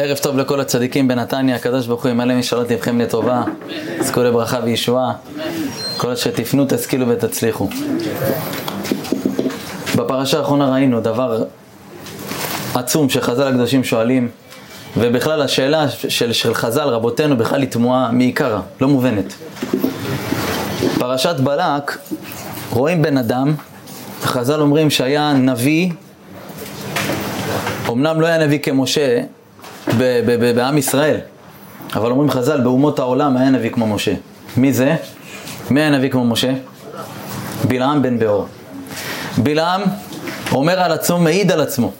ערב טוב לכל הצדיקים בנתניה, הקדוש ברוך הוא ימלא משאלות לבכם לטובה, זכו לברכה וישועה, כל שתפנו תשכילו ותצליחו. בפרשה האחרונה ראינו דבר עצום שחז"ל הקדושים שואלים, ובכלל השאלה של, של חז"ל, רבותינו, בכלל היא תמוהה מעיקרה, לא מובנת. פרשת בלק, רואים בן אדם, חז"ל אומרים שהיה נביא, אמנם לא היה נביא כמשה, בעם ישראל. אבל אומרים חז"ל, באומות העולם היה נביא כמו משה. מי זה? מי היה נביא כמו משה? בלעם בן באור. בלעם אומר על עצמו, מעיד על עצמו.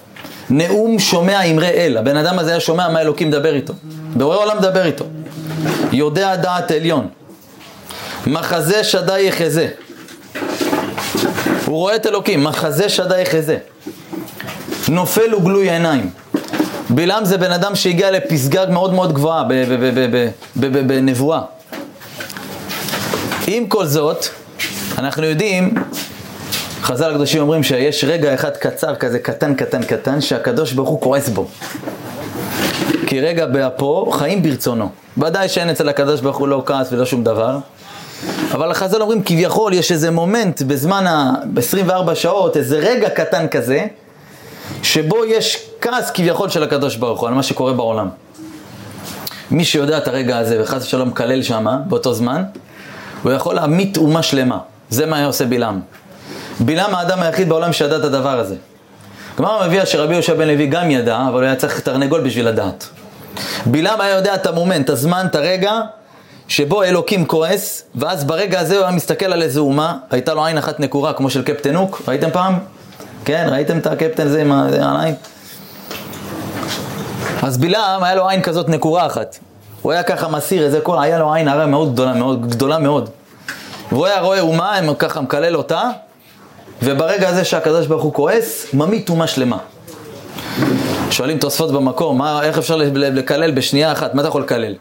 נאום שומע אמרי אל. הבן אדם הזה היה שומע מה אלוקים מדבר איתו. בורא עולם מדבר איתו. יודע דעת עליון. מחזה שדי יחזה. הוא רואה את אלוקים, מחזה שדי יחזה. נופל וגלוי עיניים. בלעם זה בן אדם שהגיע לפסגה מאוד מאוד גבוהה בנבואה. עם כל זאת, אנחנו יודעים, חז"ל הקדושים אומרים שיש רגע אחד קצר כזה, קטן קטן קטן, שהקדוש ברוך הוא כועס בו. כי רגע באפו חיים ברצונו. ודאי שאין אצל הקדוש ברוך הוא לא כעס ולא שום דבר. אבל החז"ל אומרים כביכול יש איזה מומנט בזמן ה-24 שעות, איזה רגע קטן כזה, שבו יש כעס כביכול של הקדוש ברוך הוא על מה שקורה בעולם. מי שיודע את הרגע הזה וחס ושלום מקלל שמה, באותו זמן, הוא יכול להמית אומה שלמה. זה מה היה עושה בלעם. בלעם האדם היחיד בעולם שידע את הדבר הזה. גמר המביאה שרבי יהושע בן לוי גם ידע, אבל הוא היה צריך תרנגול בשביל לדעת. בלעם היה יודע את המומנט, את הזמן, את הרגע, שבו אלוקים כועס, ואז ברגע הזה הוא היה מסתכל על איזה אומה, הייתה לו עין אחת נקורה כמו של קפטן הוק, ראיתם פעם? כן, ראיתם את הקפטן הזה עם העין? אז בלעם היה לו עין כזאת נקורה אחת. הוא היה ככה מסיר איזה קול, היה לו עין הרע מאוד גדולה מאוד, גדולה מאוד. והוא היה רואה אומה, הם ככה מקלל אותה, וברגע הזה שהקדוש ברוך הוא כועס, ממית אומה שלמה. שואלים תוספות במקום, מה, איך אפשר לקלל בשנייה אחת, מה אתה יכול לקלל?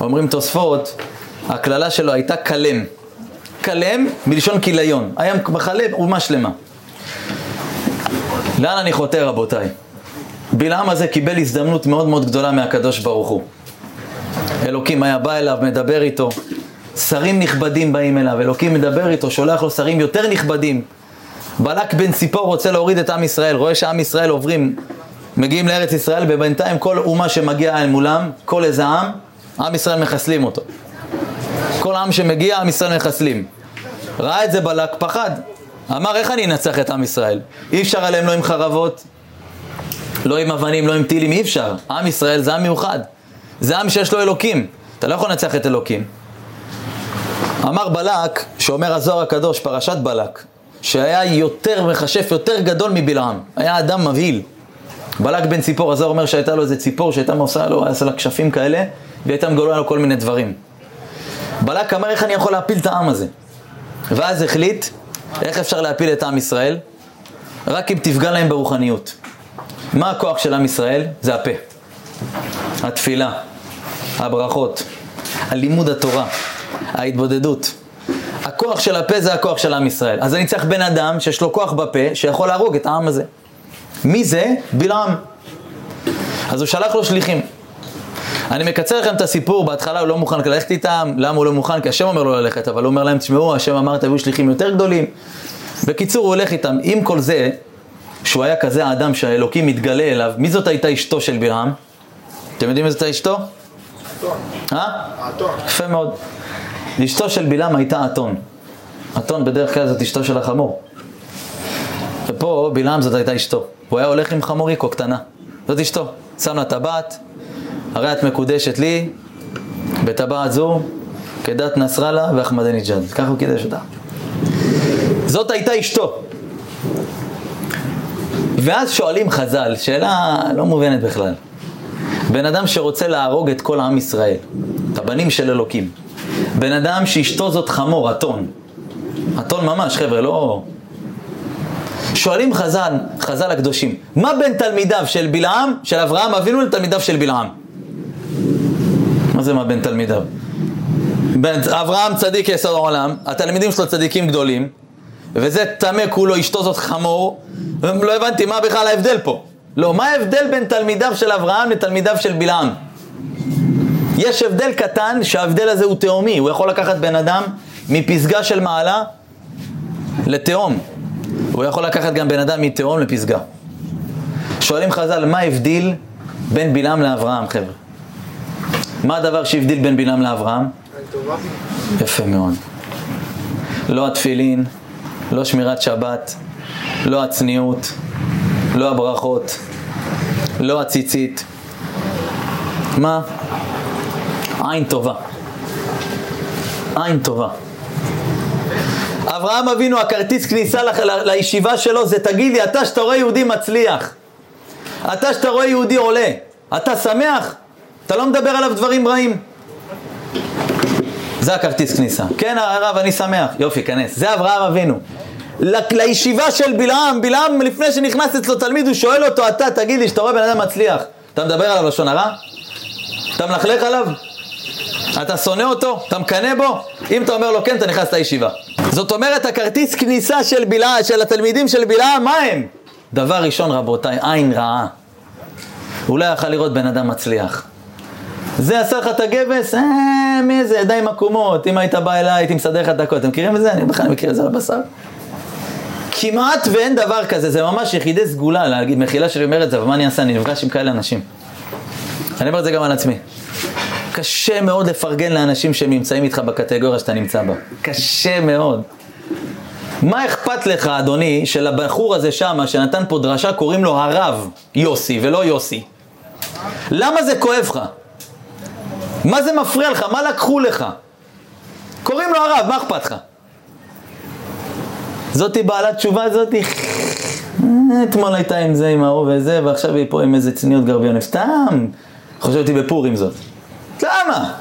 אומרים תוספות, הקללה שלו הייתה כלם. כלם מלשון כיליון, היה מחלם אומה שלמה. לאן אני חוטא רבותיי? בלעם הזה קיבל הזדמנות מאוד מאוד גדולה מהקדוש ברוך הוא. אלוקים היה בא אליו, מדבר איתו, שרים נכבדים באים אליו, אלוקים מדבר איתו, שולח לו שרים יותר נכבדים. בלק בן ציפור רוצה להוריד את עם ישראל, רואה שעם ישראל עוברים, מגיעים לארץ ישראל, ובינתיים כל אומה שמגיעה אל מולם, כל איזה עם, עם ישראל מחסלים אותו. כל עם שמגיע, עם ישראל מחסלים. ראה את זה בלק, פחד. אמר, איך אני אנצח את עם ישראל? אי אפשר עליהם לא עם חרבות, לא עם אבנים, לא עם טילים, אי אפשר. עם ישראל זה עם מיוחד. זה עם שיש לו אלוקים. אתה לא יכול לנצח את אלוקים. אמר בלק, שאומר הזוהר הקדוש, פרשת בלק, שהיה יותר מכשף, יותר גדול מבלעם. היה אדם מבהיל. בלק בן ציפור, הזוהר אומר שהייתה לו איזה ציפור שהייתה עושה לו, עשה לה כשפים כאלה, והיא הייתה מגולה לו כל מיני דברים. בלק אמר, איך אני יכול להפיל את העם הזה? ואז החליט, איך אפשר להפיל את עם ישראל? רק אם תפגע להם ברוחניות. מה הכוח של עם ישראל? זה הפה. התפילה, הברכות, הלימוד התורה, ההתבודדות. הכוח של הפה זה הכוח של עם ישראל. אז אני צריך בן אדם שיש לו כוח בפה, שיכול להרוג את העם הזה. מי זה? בלעם. אז הוא שלח לו שליחים. אני מקצר לכם את הסיפור, בהתחלה הוא לא מוכן ללכת איתם, למה הוא לא מוכן? כי השם אומר לו ללכת, אבל הוא אומר להם, תשמעו, השם אמר תביאו שליחים יותר גדולים. בקיצור, הוא הולך איתם. עם כל זה, שהוא היה כזה האדם שהאלוקים מתגלה אליו, מי זאת הייתה אשתו של בלעם? אתם יודעים מי זאת אשתו? אתון. אה? אתון. יפה מאוד. אשתו של בלעם הייתה אתון. אתון בדרך כלל זאת אשתו של החמור. ופה בלעם זאת הייתה אשתו. הוא היה הולך עם חמוריקו קטנה. זאת אשתו. שם לה טבעת, הרי את מקודשת לי, בטבעת זו, כדת נסראללה ואחמדינג'אד. ככה הוא קידש אותה. זאת הייתה אשתו. ואז שואלים חז"ל, שאלה לא מובנת בכלל. בן אדם שרוצה להרוג את כל עם ישראל, את הבנים של אלוקים. בן אדם שאשתו זאת חמור, אתון. אתון ממש, חבר'ה, לא... שואלים חז"ל, חז"ל הקדושים, מה בין תלמידיו של בלעם, של אברהם אבינו, לתלמידיו של בלעם? מה זה מה בין תלמידיו? בין אברהם צדיק יסוד העולם, התלמידים שלו צדיקים גדולים, וזה טמא כולו, אשתו זאת חמור, לא הבנתי מה בכלל ההבדל פה. לא, מה ההבדל בין תלמידיו של אברהם לתלמידיו של בלעם? יש הבדל קטן שההבדל הזה הוא תהומי, הוא יכול לקחת בן אדם מפסגה של מעלה לתהום. הוא יכול לקחת גם בן אדם מתהום לפסגה. שואלים חז"ל, מה הבדיל בין בלעם לאברהם, חבר'ה? מה הדבר שהבדיל בין בלעם לאברהם? יפה מאוד. לא התפילין, לא שמירת שבת, לא הצניעות, לא הברכות, לא הציצית. מה? עין טובה. עין טובה. אברהם אבינו, הכרטיס כניסה לישיבה שלו זה תגיד לי, אתה שאתה רואה יהודי מצליח, אתה שאתה רואה יהודי עולה, אתה שמח? אתה לא מדבר עליו דברים רעים. זה הכרטיס כניסה. כן הרב, אני שמח. יופי, כנס. זה אברהם אבינו. לישיבה של בלעם, בלעם לפני שנכנס אצלו תלמיד, הוא שואל אותו, אתה תגיד לי שאתה רואה בן אדם מצליח, אתה מדבר עליו לשון הרע? אתה מלכלך עליו? אתה שונא אותו? אתה מקנא בו? אם אתה אומר לו כן, אתה נכנס לישיבה. זאת אומרת, הכרטיס כניסה של בלעם, של התלמידים של בלעם, מה הם? דבר ראשון, רבותיי, עין רעה. הוא לא יכל לראות בן אדם מצליח. זה עשה לך את הגבס, אה, מי זה, ידיים עקומות, אם היית בא אליי הייתי מסדר לך את הכל, אתם מכירים את זה? אני בכלל מכיר את זה על הבשר. כמעט ואין דבר כזה, זה ממש יחידי סגולה להגיד, מחילה שלי אומר את זה, אבל מה אני אעשה? אני נפגש עם כאלה אנשים. אני אומר את זה גם על עצמי. קשה מאוד לפרגן לאנשים שהם נמצאים איתך בקטגוריה שאתה נמצא בה. קשה מאוד. מה אכפת לך, אדוני, שלבחור הזה שמה, שנתן פה דרשה, קוראים לו הרב יוסי ולא יוסי? למה זה כואב לך? מה זה מפריע לך? מה לקחו לך? קוראים לו הרב, מה אכפת לך? זאתי בעלת תשובה זאתי, אתמול הייתה עם זה, עם ההוא וזה, ועכשיו היא פה עם איזה צניעות גרביון. סתם, חושבתי בפורים זאת. למה?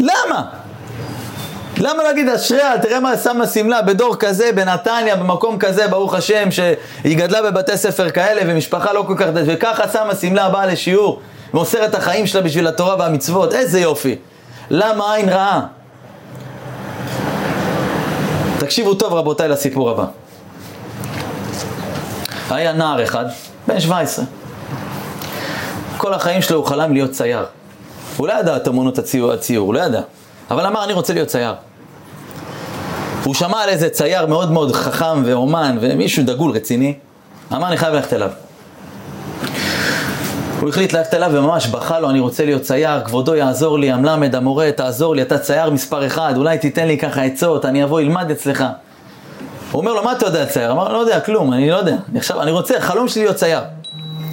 למה? למה להגיד אשריה, תראה מה שמה שמלה בדור כזה, בנתניה, במקום כזה, ברוך השם, שהיא גדלה בבתי ספר כאלה, ומשפחה לא כל כך... וככה שמה שמלה, באה לשיעור, מוסר את החיים שלה בשביל התורה והמצוות, איזה יופי. למה עין רעה? תקשיבו טוב רבותיי לסיפור הבא. היה נער אחד, בן 17. כל החיים שלו הוא חלם להיות צייר. הוא לא ידע את אמונות הציור, הציור, הוא לא ידע. אבל אמר, אני רוצה להיות צייר. הוא שמע על איזה צייר מאוד מאוד חכם ואומן ומישהו דגול רציני. אמר, אני חייב ללכת אליו. הוא החליט ללכת אליו וממש בכה לו, אני רוצה להיות צייר, כבודו יעזור לי, המלמד, המורה, תעזור לי, אתה צייר מספר אחד, אולי תיתן לי ככה עצות, אני אבוא, אלמד אצלך. הוא אומר לו, מה אתה יודע צייר? אמר לא יודע, כלום, אני לא יודע. עכשיו, אני רוצה, חלום שלי להיות צייר.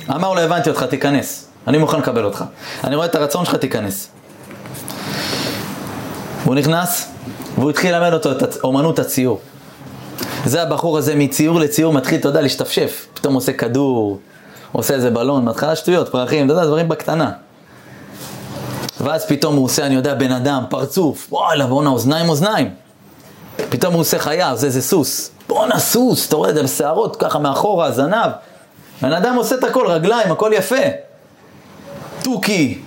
אמר לו, הבנתי אותך, תיכנס. אני מוכן לקבל אותך. אני רואה את הרצון שלך, תיכנס. הוא נכנס, והוא התחיל ללמד אותו את אומנות הציור. זה הבחור הזה מציור לציור מתחיל, אתה יודע, להשתפשף. פתאום עושה כדור, עושה איזה בלון, בהתחלה שטויות, פרחים, אתה יודע, דברים בקטנה. ואז פתאום הוא עושה, אני יודע, בן אדם, פרצוף, וואלה, בואנה, אוזניים, אוזניים. פתאום הוא עושה חיה, זה איזה סוס. בואנה, סוס, אתה רואה זה בשערות, ככה מאחורה, זנב. בן אדם עושה את הכל, רגליים, הכל יפה. תוכי.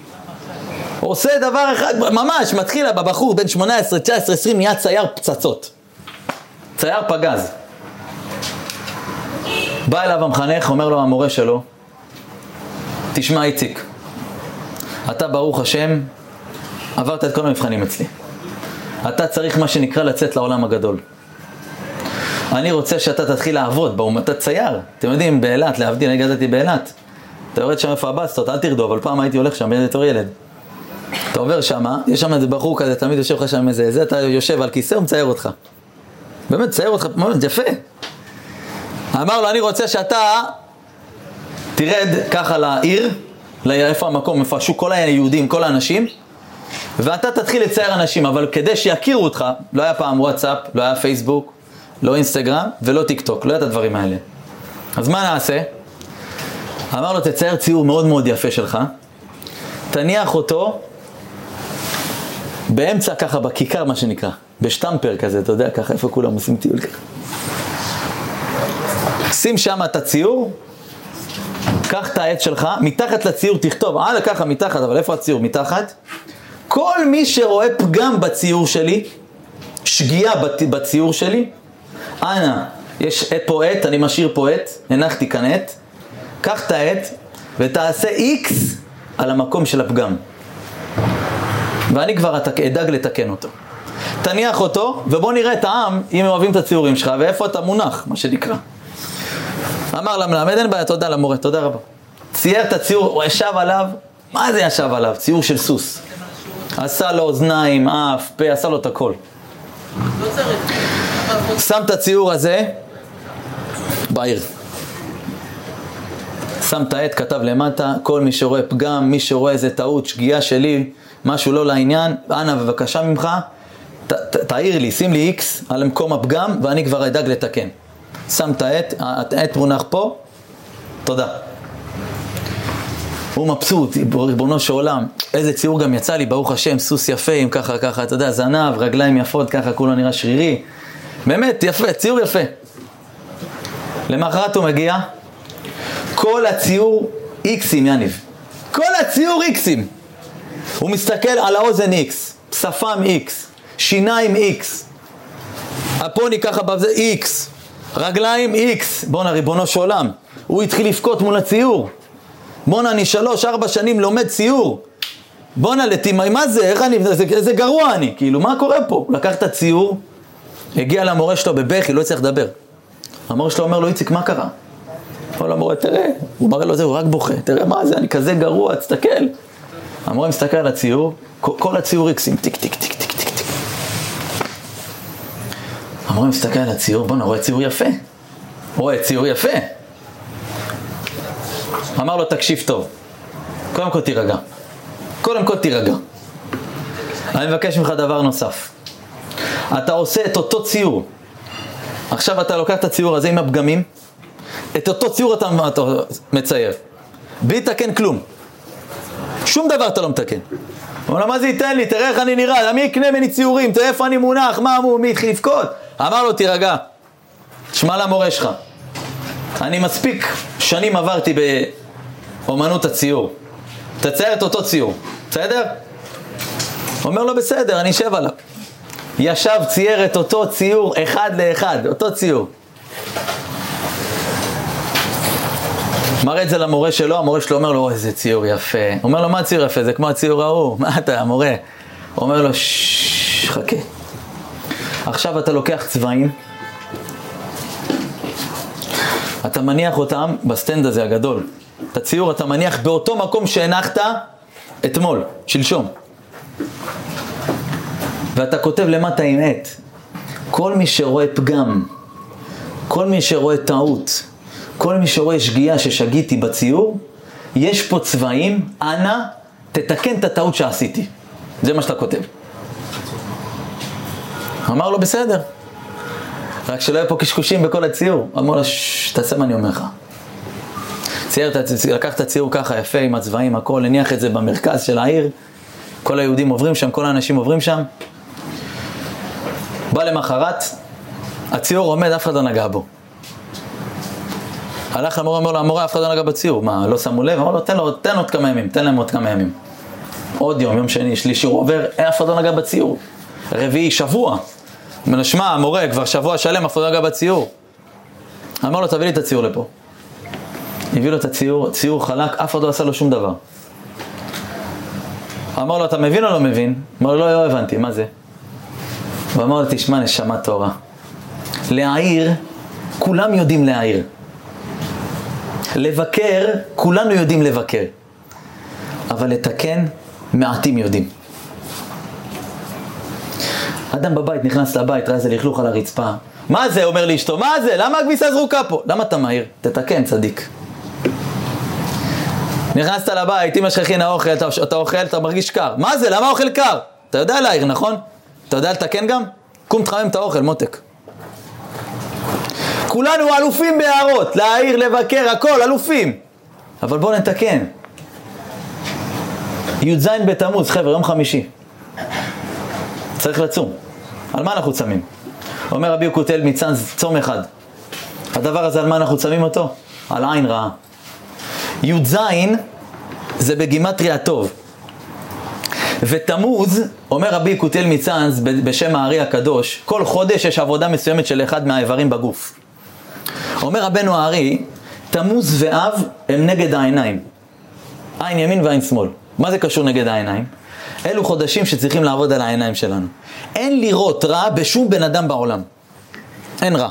עושה דבר אחד, ממש, מתחיל בבחור בן 18, 19, 20, נהיה צייר פצצות. צייר פגז. בא אליו המחנך, אומר לו המורה שלו, תשמע איציק, אתה ברוך השם, עברת את כל המבחנים אצלי. אתה צריך מה שנקרא לצאת לעולם הגדול. אני רוצה שאתה תתחיל לעבוד באום, אתה צייר. אתם יודעים, באילת, להבדיל, אני גדלתי באילת. אתה יורד שם איפה הבסטות, אל תרדו, אבל פעם הייתי הולך שם בתור ילד. אתה עובר שם, יש שם איזה בחור כזה, תמיד יושב לך שם איזה, זה אתה יושב על כיסא, הוא מצייר אותך. באמת, מצייר אותך, יפה. אמר לו, אני רוצה שאתה תרד ככה לעיר, לאיפה המקום, איפה השוק, כל היהודים, כל האנשים, ואתה תתחיל לצייר אנשים, אבל כדי שיכירו אותך, לא היה פעם וואטסאפ, לא היה פייסבוק, לא אינסטגרם ולא טיק טוק, לא היה את הדברים האלה. אז מה נעשה? אמר לו, תצייר ציור מאוד מאוד יפה שלך, תניח אותו באמצע ככה, בכיכר מה שנקרא, בשטמפר כזה, אתה יודע, ככה, איפה כולם עושים טיול ככה. שים שם את הציור, קח את העץ שלך, מתחת לציור תכתוב, אה, ככה מתחת, אבל איפה הציור? מתחת. כל מי שרואה פגם בציור שלי, שגיאה בציור שלי, אנא, יש פה עט, אני משאיר פה עט, הנחתי כאן עט, קח את העט ותעשה איקס על המקום של הפגם. ואני כבר אדאג לתקן אותו. תניח אותו, ובוא נראה את העם, אם הם אוהבים את הציורים שלך, ואיפה אתה מונח, מה שנקרא. אמר למלמד, אין בעיה, תודה למורה, תודה רבה. צייר את הציור, הוא ישב עליו, מה זה ישב עליו? ציור של סוס. עשה לו אוזניים, אף, פה, עשה לו את הכל. שם את הציור הזה בעיר. שם את העט, כתב למטה, כל מי שרואה פגם, מי שרואה איזה טעות, שגיאה שלי, משהו לא לעניין, אנא בבקשה ממך, ת, ת, תעיר לי, שים לי איקס על מקום הפגם ואני כבר אדאג לתקן. שם את העט, העט מונח פה, תודה. הוא מבסוט, ריבונו של עולם, איזה ציור גם יצא לי, ברוך השם, סוס יפה עם ככה ככה, אתה יודע, זנב, רגליים יפות, ככה כולו נראה שרירי. באמת, יפה, ציור יפה. למחרת הוא מגיע, כל הציור איקסים, יניב. כל הציור איקסים. הוא מסתכל על האוזן איקס, שפם איקס, שיניים איקס, הפוני ככה בזה איקס, רגליים איקס. בואנה, ריבונו של עולם, הוא התחיל לבכות מול הציור. בואנה, אני שלוש, ארבע שנים לומד ציור. בואנה, לטימאי, מה זה? איך אני, איזה, איזה גרוע אני, כאילו, מה קורה פה? הוא לקח את הציור, הגיע למורה שלו בבכי, לא הצליח לדבר. המורה שלו אומר לו, איציק, מה קרה? אומר לו, המורה, תראה, הוא מראה לו זה, הוא רק בוכה, תראה מה זה, אני כזה גרוע, תסתכל. המורה מסתכל על הציור, כל הציור איקסים, טיק, טיק, טיק. המורה מסתכל על הציור, בואנה, רואה ציור יפה. רואה ציור יפה. אמר לו, תקשיב טוב, קודם כל תירגע. קודם כל תירגע. אני מבקש ממך דבר נוסף. אתה עושה את אותו ציור. עכשיו אתה לוקח את הציור הזה עם הפגמים, את אותו ציור אתה, אתה מצייר. בלי לתקן כלום. שום דבר אתה לא מתקן. הוא אומר, מה זה ייתן לי? תראה איך אני נראה, מי יקנה ממני ציורים? תראה איפה אני מונח, מה אמרו, מי התחיל לבכות? אמר לו, תירגע, שמע למורה שלך. אני מספיק שנים עברתי באומנות הציור. תצייר את אותו ציור, בסדר? אומר לו, בסדר, אני אשב עליו. ישב, צייר את אותו ציור אחד לאחד, אותו ציור. מראה את זה למורה שלו, המורה שלו אומר לו, איזה ציור יפה. אומר לו, מה ציור יפה? זה כמו הציור ההוא. מה אתה, המורה? אומר לו, ששש, חכה. עכשיו אתה לוקח צבעים, אתה מניח אותם בסטנד הזה הגדול. את הציור אתה מניח באותו מקום שהנחת אתמול, שלשום. ואתה כותב למטה עם עט, כל מי שרואה פגם, כל מי שרואה טעות, כל מי שרואה שגיאה ששגיתי בציור, יש פה צבעים, אנא, תתקן את הטעות שעשיתי. זה מה שאתה כותב. אמר לו, בסדר. רק שלא יהיה פה קשקושים בכל הציור. אמר לו, ששש, תעשה מה אני אומר לך. צייר, לקח את הציור ככה יפה עם הצבעים, הכל, הניח את זה במרכז של העיר. כל היהודים עוברים שם, כל האנשים עוברים שם. בא למחרת, הציור עומד, אף אחד לא נגע בו. הלך למורה, אומר לו, המורה, אף אחד לא נגע בציור. מה, לא שמו לב? אמר לו, תן לו, תן עוד כמה ימים, תן להם עוד כמה ימים. עוד יום, יום שני, שלישי, הוא עובר, אף אחד לא נגע בציור. רביעי, שבוע. אומר לו, שמע, המורה, כבר שבוע שלם, אף אחד לא נגע בציור. אמר לו, תביא לי את הציור לפה. הביא לו את הציור, ציור חלק, אף אחד לא עשה לו שום דבר. אמר לו, אתה מבין או לא מבין? אמר לו, לא, לא הבנתי, מה זה? הוא אמר לו, תשמע, נשמה תורה. להעיר, כולם יודעים להעיר. לבקר, כולנו יודעים לבקר. אבל לתקן, מעטים יודעים. אדם בבית נכנס לבית, ראה איזה לכלוך על הרצפה. מה זה? אומר לאשתו, מה זה? למה הכביסה זרוקה פה? למה אתה מהיר? תתקן, צדיק. נכנסת לבית, אמא שלך הכינה אוכל, אתה, אתה אוכל, אתה מרגיש קר. מה זה? למה אוכל קר? אתה יודע להעיר, נכון? אתה יודע לתקן גם? קום תחמם את האוכל, מותק. כולנו אלופים בהערות, להעיר, לבקר, הכל, אלופים. אבל בואו נתקן. י"ז בתמוז, חבר'ה, יום חמישי. צריך לצום. על מה אנחנו צמים? אומר רבי יקותל מצאנז, צום אחד. הדבר הזה, על מה אנחנו צמים אותו? על עין רעה. י"ז זה בגימטריה הטוב. ותמוז, אומר רבי יקותל מצאנז בשם הארי הקדוש, כל חודש יש עבודה מסוימת של אחד מהאיברים בגוף. אומר רבנו הארי, תמוז ואב הם נגד העיניים. עין ימין ועין שמאל. מה זה קשור נגד העיניים? אלו חודשים שצריכים לעבוד על העיניים שלנו. אין לראות רע בשום בן אדם בעולם. אין רע.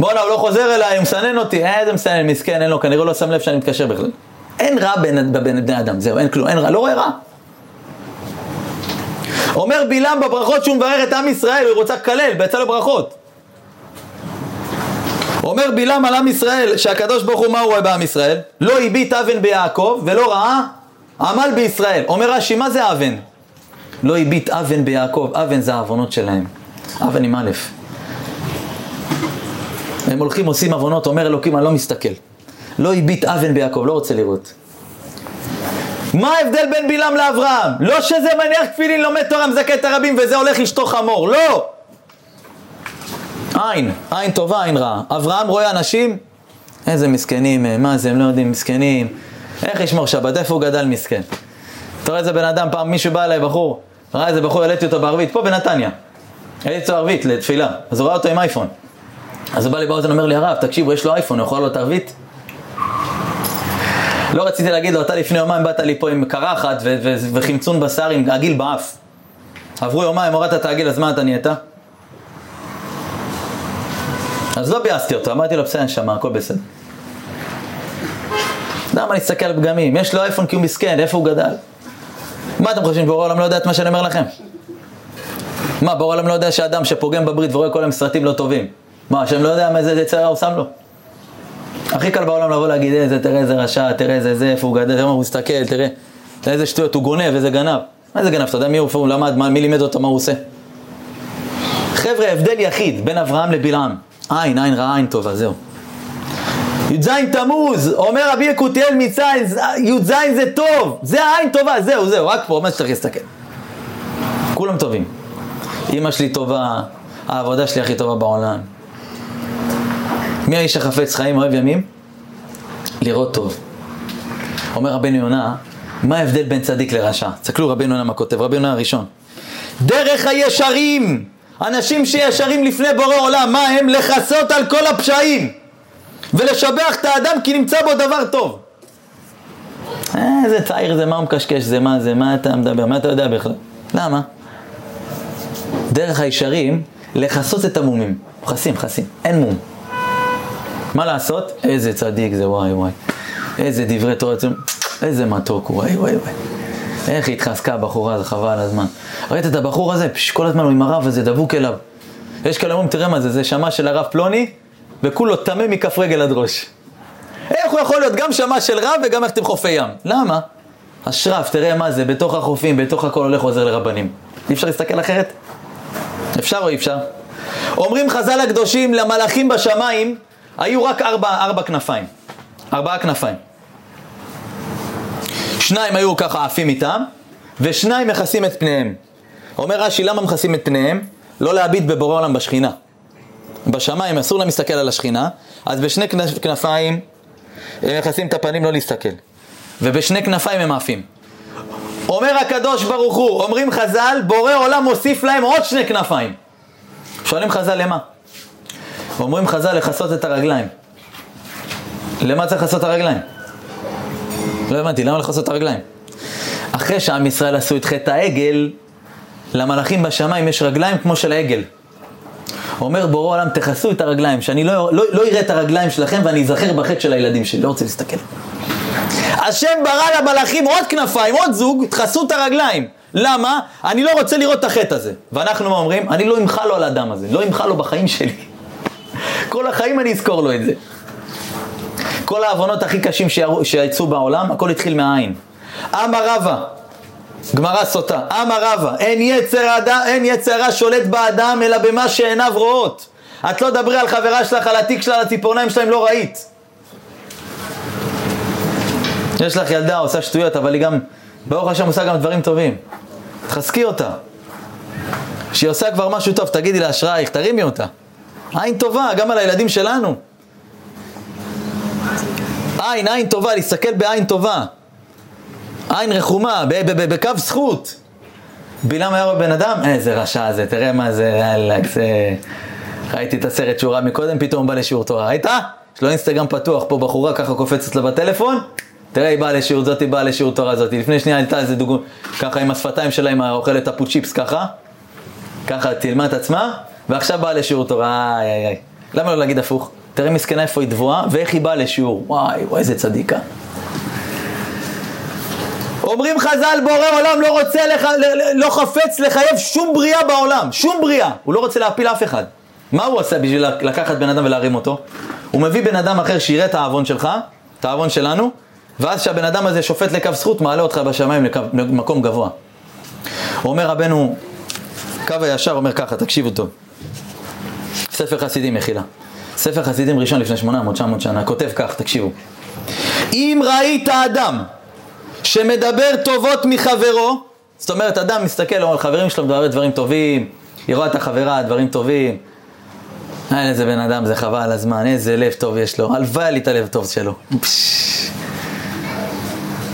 בואנה, הוא לא חוזר אליי, הוא מסנן אותי. אה, איזה מסנן, מסכן, אין לו, כנראה לא שם לב שאני מתקשר בכלל. אין רע בבני בני אדם, זהו, אין כלום, אין רע, לא רואה רע. אומר בלעם בברכות שהוא מברך את עם ישראל, הוא רוצה לקלל, ביצע לו ברכות. אומר בלעם על עם ישראל, שהקדוש ברוך הוא מה הוא רואה בעם ישראל? לא הביט אבן ביעקב ולא ראה עמל בישראל. אומר רש"י, מה זה אבן? לא הביט אבן ביעקב, אבן זה העוונות שלהם. אבן עם א'. הם הולכים, עושים עוונות, אומר אלוקים, אני לא מסתכל. לא הביט אבן ביעקב, לא רוצה לראות. מה ההבדל בין בלעם לאברהם? לא שזה מניח תפילין, לומד תורה, מזכה את הרבים וזה הולך לשתוך חמור, לא! עין, עין טובה, עין רעה. אברהם רואה אנשים, איזה מסכנים, מה זה, הם לא יודעים, מסכנים. איך ישמור שבת? איפה הוא גדל מסכן? אתה רואה איזה בן אדם, פעם מישהו בא אליי, בחור, ראה איזה בחור, העליתי אותו בערבית, פה בנתניה. העליתי אותו ערבית לתפילה, אז הוא ראה אותו עם אייפון. אז הוא בא לי באוזן, אומר לי, הרב, תקשיבו, יש לו אייפון, הוא יכול לעלות ערבית? לא רציתי להגיד לו, אתה לפני יומיים באת לי פה עם קרחת וחמצון בשר עם עגיל באף. עברו יומיים, הורדת את העגיל, אז מה אתה נהיית? אז לא ביאסתי אותו, אמרתי לו, בסדר, נשמה, הכל בסדר. למה להסתכל על פגמים? יש לו אייפון כי הוא מסכן, איפה הוא גדל? מה אתם חושבים, בורא העולם לא יודע את מה שאני אומר לכם? מה, בורא העולם לא יודע שאדם שפוגם בברית ורואה כל היום סרטים לא טובים? מה, השם לא יודע איזה יצר הוא שם לו? הכי קל בעולם לבוא להגיד, איזה, תראה איזה רשע, תראה איזה זה, איפה הוא גדל, תראה מה הוא מסתכל, תראה, איזה שטויות, הוא גונב, איזה גנב. מה זה גנב? אתה יודע מי הוא למד, מי לימד אותו, מה הוא עושה? חבר'ה, הבדל יחיד בין אברהם לבלעם. עין, עין רעה, עין טובה, זהו. י"ז תמוז, אומר רבי יקותיאל מצין, י"ז זה טוב, זה העין טובה, זהו, זהו, רק פה, מה שצריך להסתכל. כולם טובים. אמא שלי טובה, העבודה שלי הכי טובה בעולם. מי האיש החפץ חיים אוהב ימים? לראות טוב. אומר רבנו יונה, מה ההבדל בין צדיק לרשע? תסתכלו רבנו יונה מה כותב, רבנו יונה הראשון. דרך הישרים, אנשים שישרים לפני בורא עולם, מה הם? לכסות על כל הפשעים ולשבח את האדם כי נמצא בו דבר טוב. איזה אה, צעיר זה, מה הוא מקשקש זה, מה זה, מה אתה מדבר, מה אתה יודע בכלל? למה? דרך הישרים, לכסות את המומים. מכסים, מכסים, אין מום. מה לעשות? איזה צדיק זה, וואי וואי. איזה דברי תורה, איזה מתוק, וואי וואי וואי. איך התחזקה הבחורה הזו, חבל הזמן. ראית את הבחור הזה? פש, כל הזמן הוא עם הרב הזה, דבוק אליו. יש כאלה אומרים, תראה מה זה, זה שמע של הרב פלוני, וכולו טמא מכף רגל עד ראש. איך הוא יכול להיות גם שמע של רב וגם איך אתם חופי ים? למה? אשרף, תראה מה זה, בתוך החופים, בתוך הכל הולך ועוזר לרבנים. אי אפשר להסתכל אחרת? אפשר או אי אפשר? אומרים חז"ל הקדושים, למלאכים בשמיים היו רק ארבע, ארבע כנפיים. ארבעה כנפיים. שניים היו ככה עפים איתם, ושניים מכסים את פניהם. אומר רש"י, למה מכסים את פניהם? לא להביט בבורא עולם בשכינה. בשמיים אסור להם להסתכל על השכינה, אז בשני כנפיים הם מכסים את הפנים לא להסתכל. ובשני כנפיים הם עפים. אומר הקדוש ברוך הוא, אומרים חז"ל, בורא עולם מוסיף להם עוד שני כנפיים. שואלים חז"ל למה? אומרים חז"ל לכסות את הרגליים. למה צריך לכסות את הרגליים? לא הבנתי, למה לכסות את הרגליים? אחרי שעם ישראל עשו את חטא העגל, למלאכים בשמיים יש רגליים כמו של העגל. אומר בורא עולם, תכסו את הרגליים, שאני לא, לא, לא אראה את הרגליים שלכם ואני אזכר בחטא של הילדים שלי, לא רוצה להסתכל. השם ברא למלאכים עוד כנפיים, עוד זוג, תכסו את הרגליים. למה? אני לא רוצה לראות את החטא הזה. ואנחנו אומרים? אני לא אמחל לו על האדם הזה, לא אמחל לו בחיים שלי. כל החיים אני אזכור לו את זה. כל העוונות הכי קשים שיצאו בעולם, הכל התחיל מהעין. אמר רבא, גמרא סוטה, אמר רבא, אין יצר, אדם, אין יצרה שולט באדם אלא במה שעיניו רואות. את לא דברי על חברה שלך, על התיק שלה, על הציפורניים שלהם, לא ראית. יש לך ילדה, עושה שטויות, אבל היא גם, ברוך השם, עושה גם דברים טובים. תחזקי אותה. שהיא עושה כבר משהו טוב, תגידי לה אשרייך, תרימי אותה. עין טובה, גם על הילדים שלנו. עין, עין טובה, להסתכל בעין טובה. עין רחומה, בקו זכות. בלעם היה בן אדם, איזה רשע זה, תראה מה זה, יאללה, זה... ראיתי את הסרט שהוא ראה מקודם, פתאום בא לשיעור תורה, ראית? יש לו אינסטגרם פתוח, פה בחורה ככה קופצת לה בטלפון, תראה, היא באה לשיעור, זאתי באה לשיעור תורה זאתי. לפני שנייה הייתה איזה דוגמא, ככה עם השפתיים שלה, עם האוכלת הפוט צ'יפס ככה, ככה תלמד את עצמה, ועכשיו באה לשיעור תורה, איי איי איי. למה לא להגיד הפוך? תראה מסכנה איפה היא דבועה, ואיך היא באה לשיעור. וואי, וואי, איזה צדיקה. אומרים חז"ל, בורא עולם לא רוצה, לח... לא חפץ לחייב שום בריאה בעולם, שום בריאה. הוא לא רוצה להפיל אף אחד. מה הוא עושה בשביל לקחת בן אדם ולהרים אותו? הוא מביא בן אדם אחר שיראה את העוון שלך, את העוון שלנו, ואז שהבן אדם הזה שופט לקו זכות, מעלה אותך בשמיים למקום גבוה. אומר רבנו, קו הישר אומר ככה, תקשיבו טוב. ספר חסידים מחילה. ספר חסידים ראשון לפני 800-900 שנה, כותב כך, תקשיבו. אם ראית אדם שמדבר טובות מחברו, זאת אומרת, אדם מסתכל, אומר, חברים שלו מדבר דברים טובים, היא רואה את החברה, דברים טובים. אין איזה בן אדם, זה חבל על הזמן, איזה לב טוב יש לו, הלוואי לי את הלב טוב שלו.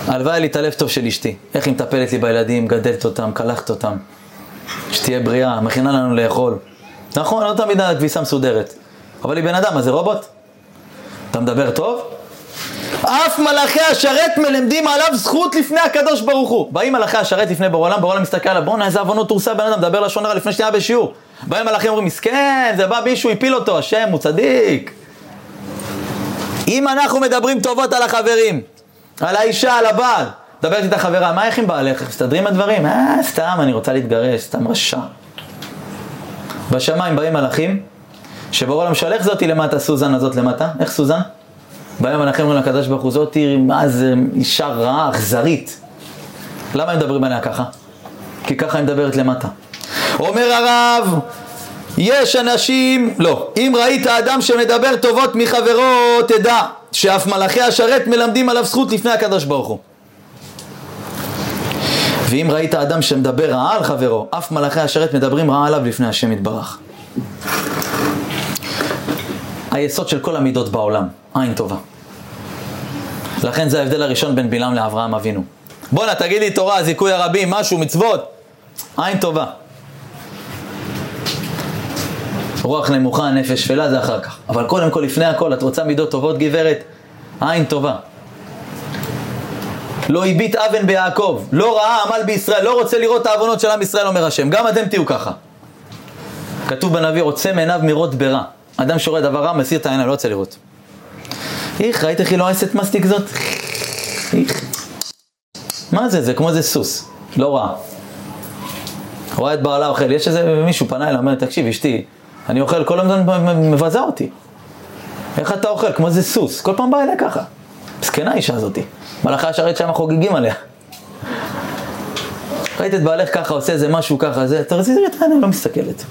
הלוואי לי את הלב טוב של אשתי, איך היא מטפלת לי בילדים, גדלת אותם, קלחת אותם, שתהיה בריאה, מכינה לנו לאכול. נכון, לא תמיד הכביסה מסודרת, אבל היא בן אדם, אז זה רובוט? אתה מדבר טוב? אף מלאכי השרת מלמדים עליו זכות לפני הקדוש ברוך הוא. באים מלאכי השרת לפני בור עולם, בור עולם מסתכל עליו, בואנה איזה עוונות תורסה בן אדם, מדבר לשון הרע לפני שנייה בשיעור. באים מלאכים אומרים, מסכן, זה בא מישהו, הפיל אותו, השם, הוא צדיק. אם אנחנו מדברים טובות על החברים, על האישה, על הבעל, מדברת איתה חברה, מה איך עם בעלך? מסתדרים הדברים? אה, סתם, אני רוצה להתגרש, סתם רשע. בשמיים באים מלאכים, שבור עולם שואל איך זאתי למטה, סוזן הזאת למטה? איך סוזן? באים מלאכים אומרים לקדוש ברוך הוא, זאתי, מה זה אישה רעה, אכזרית. למה הם מדברים עליה ככה? כי ככה היא מדברת למטה. אומר הרב, יש אנשים, לא, אם ראית אדם שמדבר טובות מחברו, תדע שאף מלאכי השרת מלמדים עליו זכות לפני הקדוש ברוך הוא. ואם ראית אדם שמדבר רעה על חברו, אף מלאכי השרת מדברים רעה עליו לפני השם יתברך. היסוד של כל המידות בעולם, עין טובה. לכן זה ההבדל הראשון בין בלעם לאברהם אבינו. בואנה, תגיד לי תורה, זיכוי הרבים, משהו, מצוות. עין טובה. רוח נמוכה, נפש שפלה זה אחר כך. אבל קודם כל, לפני הכל, את רוצה מידות טובות, גברת? עין טובה. לא הביט אבן ביעקב, לא ראה עמל בישראל, לא רוצה לראות את העוונות של עם ישראל, אומר השם. גם אתם תהיו ככה. כתוב בנביא, רוצה מעיניו מראות ברע. אדם שרואה דבר רע, מסיר את העיניים, לא רוצה לראות. איך, ראית איך היא לא עשת מסטיק זאת? איך. מה זה? זה כמו איזה סוס, לא רע. רואה את בעלה אוכל, יש איזה מישהו פנה אליי, אומר, תקשיב, אשתי, אני אוכל כל הזמן מבזה אותי. איך אתה אוכל? כמו איזה סוס, כל פעם בא אליה ככה. מסכנה האישה הזאתי. מלאכה השרת שם חוגגים עליה. ראית את בעלך ככה, עושה איזה משהו ככה, זה, תרזי את העיניים, לא מסתכלת.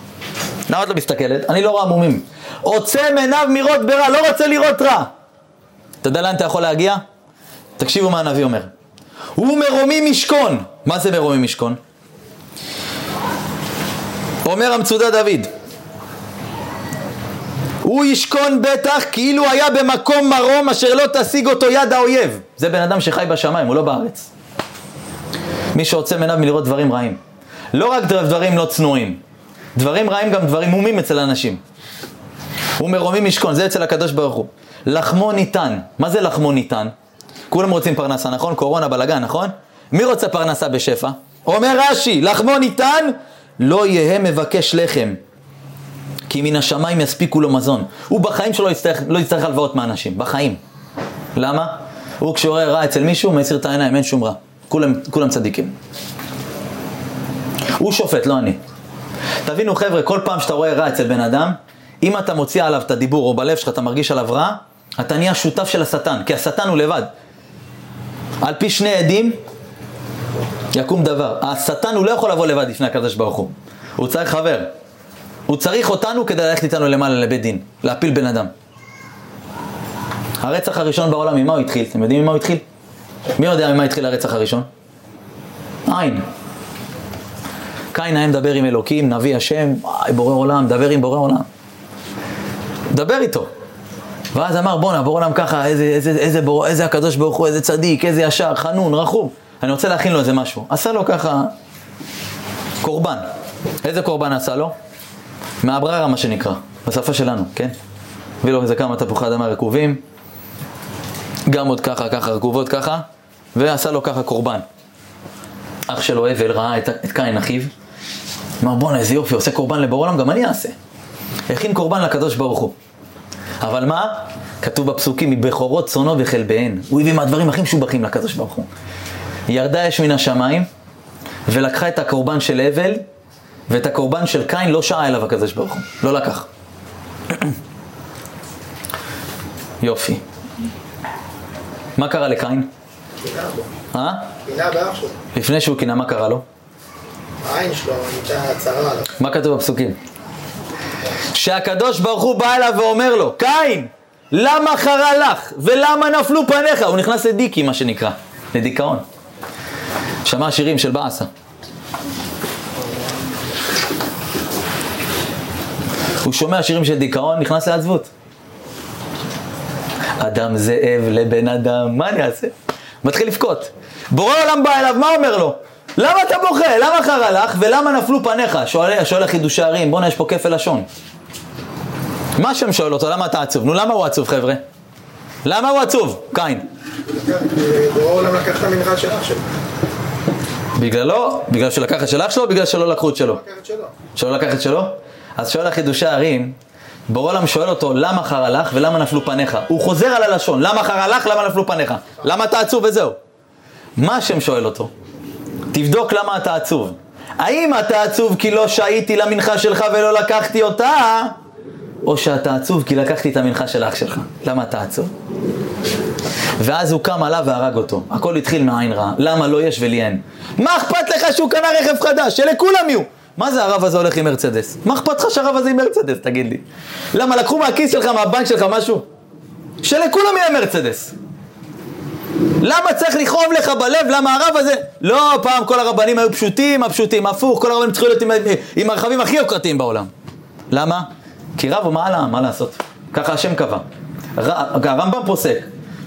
למה את לא מסתכלת? אני לא רואה מומים. עוצם עיניו מראות ברע, לא רוצה לראות רע. אתה יודע לאן אתה יכול להגיע? תקשיבו מה הנביא אומר. הוא מרומי משכון. מה זה מרומי משכון? אומר המצודה דוד, הוא ישכון בטח כאילו היה במקום מרום אשר לא תשיג אותו יד האויב. זה בן אדם שחי בשמיים, הוא לא בארץ. מי שעוצם עיניו מלראות דברים רעים. לא רק דברים לא צנועים, דברים רעים גם דברים מומים אצל אנשים. הוא מרומי משכון, זה אצל הקדוש ברוך הוא. לחמו ניתן. מה זה לחמו ניתן? כולם רוצים פרנסה, נכון? קורונה, בלאגן, נכון? מי רוצה פרנסה בשפע? אומר רש"י, לחמו ניתן, לא יהא מבקש לחם. כי מן השמיים יספיקו לו מזון. הוא בחיים שלו יצטרך, לא יצטרך הלוואות מאנשים, בחיים. למה? הוא רואה רע אצל מישהו, מסיר את העיניים, אין שום רע. כולם, כולם צדיקים. הוא שופט, לא אני. תבינו חבר'ה, כל פעם שאתה רואה רע אצל בן אדם, אם אתה מוציא עליו את הדיבור, או בלב שלך אתה מרגיש עליו רע, אתה נהיה שותף של השטן, כי השטן הוא לבד. על פי שני עדים, יקום דבר. השטן הוא לא יכול לבוא לבד לפני הקדוש ברוך הוא. הוא צריך חבר. הוא צריך אותנו כדי ללכת איתנו למעלה לבית דין, להפיל בן אדם. הרצח הראשון בעולם, ממה הוא התחיל? אתם יודעים ממה הוא התחיל? מי יודע ממה התחיל הרצח הראשון? עין. קין היה מדבר עם אלוקים, נביא השם, בורא עולם, דבר עם בורא עולם. דבר איתו. ואז אמר, בואנה, בורא עולם ככה, איזה, איזה, איזה, בור, איזה הקדוש ברוך הוא, איזה צדיק, איזה ישר, חנון, רחום. אני רוצה להכין לו איזה משהו. עשה לו ככה קורבן. איזה קורבן עשה לו? מהבררה, מה שנקרא, בשפה שלנו, כן? הביא לו איזה כמה תפוחי אדמה רקובים, גם עוד ככה, ככה, רקובות ככה, ועשה לו ככה קורבן. אח שלו הבל ראה את, את קין אחיו, אמר בואנה איזה יופי, עושה קורבן לבורא עולם, גם אני אעשה. הכין קורבן לקדוש ברוך הוא. אבל מה? כתוב בפסוקים, מבכורות צונו וחלביהן. הוא הביא מהדברים הכי משובחים לקדוש ברוך הוא. ירדה אש מן השמיים, ולקחה את הקורבן של הבל, ואת הקורבן של קין לא שעה אליו הקדוש ברוך הוא. לא לקח. יופי. מה קרה לקין? אה? קינה באח שלו. לפני שהוא קינה, מה קרה לו? העין שלו נהייתה צרה עליו. מה כתוב בפסוקים? שהקדוש ברוך הוא בא אליו ואומר לו, קין, למה חרה לך ולמה נפלו פניך? הוא נכנס לדיקי, מה שנקרא, לדיכאון. שמע שירים של באסה. הוא שומע שירים של דיכאון, נכנס לעצבות. אדם זאב לבן אדם, מה אני אעשה? מתחיל לבכות. בורא עולם בא אליו, מה אומר לו? למה אתה בוכה? למה חרה לך? ולמה נפלו פניך? שואל, שואל החידושי הרים, בואנה יש פה כפל לשון. מה השם שואל אותו? למה אתה עצוב? נו למה הוא עצוב חבר'ה? למה הוא עצוב? קין. בגללו? בגלל שלקח את של אח שלו בגלל שלא לקחו את שלו? שלא לקח את שלו? אז שואל החידושי הרים, בורא עולם שואל אותו, למה חרה לך ולמה נפלו פניך? הוא חוזר על הלשון, למה חרה לך, למה נפלו פניך? למה אתה עצוב וזהו? מה השם שואל אותו? תבדוק למה אתה עצוב. האם אתה עצוב כי לא שהיתי למנחה שלך ולא לקחתי אותה, או שאתה עצוב כי לקחתי את המנחה של אח שלך? למה אתה עצוב? ואז הוא קם עליו והרג אותו. הכל התחיל מעין רע. למה לא יש ולי אין? מה אכפת לך שהוא קנה רכב חדש? שלכולם יהיו. מה זה הרב הזה הולך עם מרצדס? מה אכפת לך שהרב הזה עם מרצדס, תגיד לי? למה לקחו מהכיס שלך, מהבנק שלך משהו? שלכולם יהיה מרצדס. למה צריך לכאוב לך בלב? למה הרב הזה... לא, פעם כל הרבנים היו פשוטים, הפשוטים, הפוך, כל הרבנים צריכים להיות עם, עם הרכבים הכי יוקרתיים בעולם. למה? כי רב הוא מעלה, מה לעשות? ככה השם קבע. הרמב"ם פוסק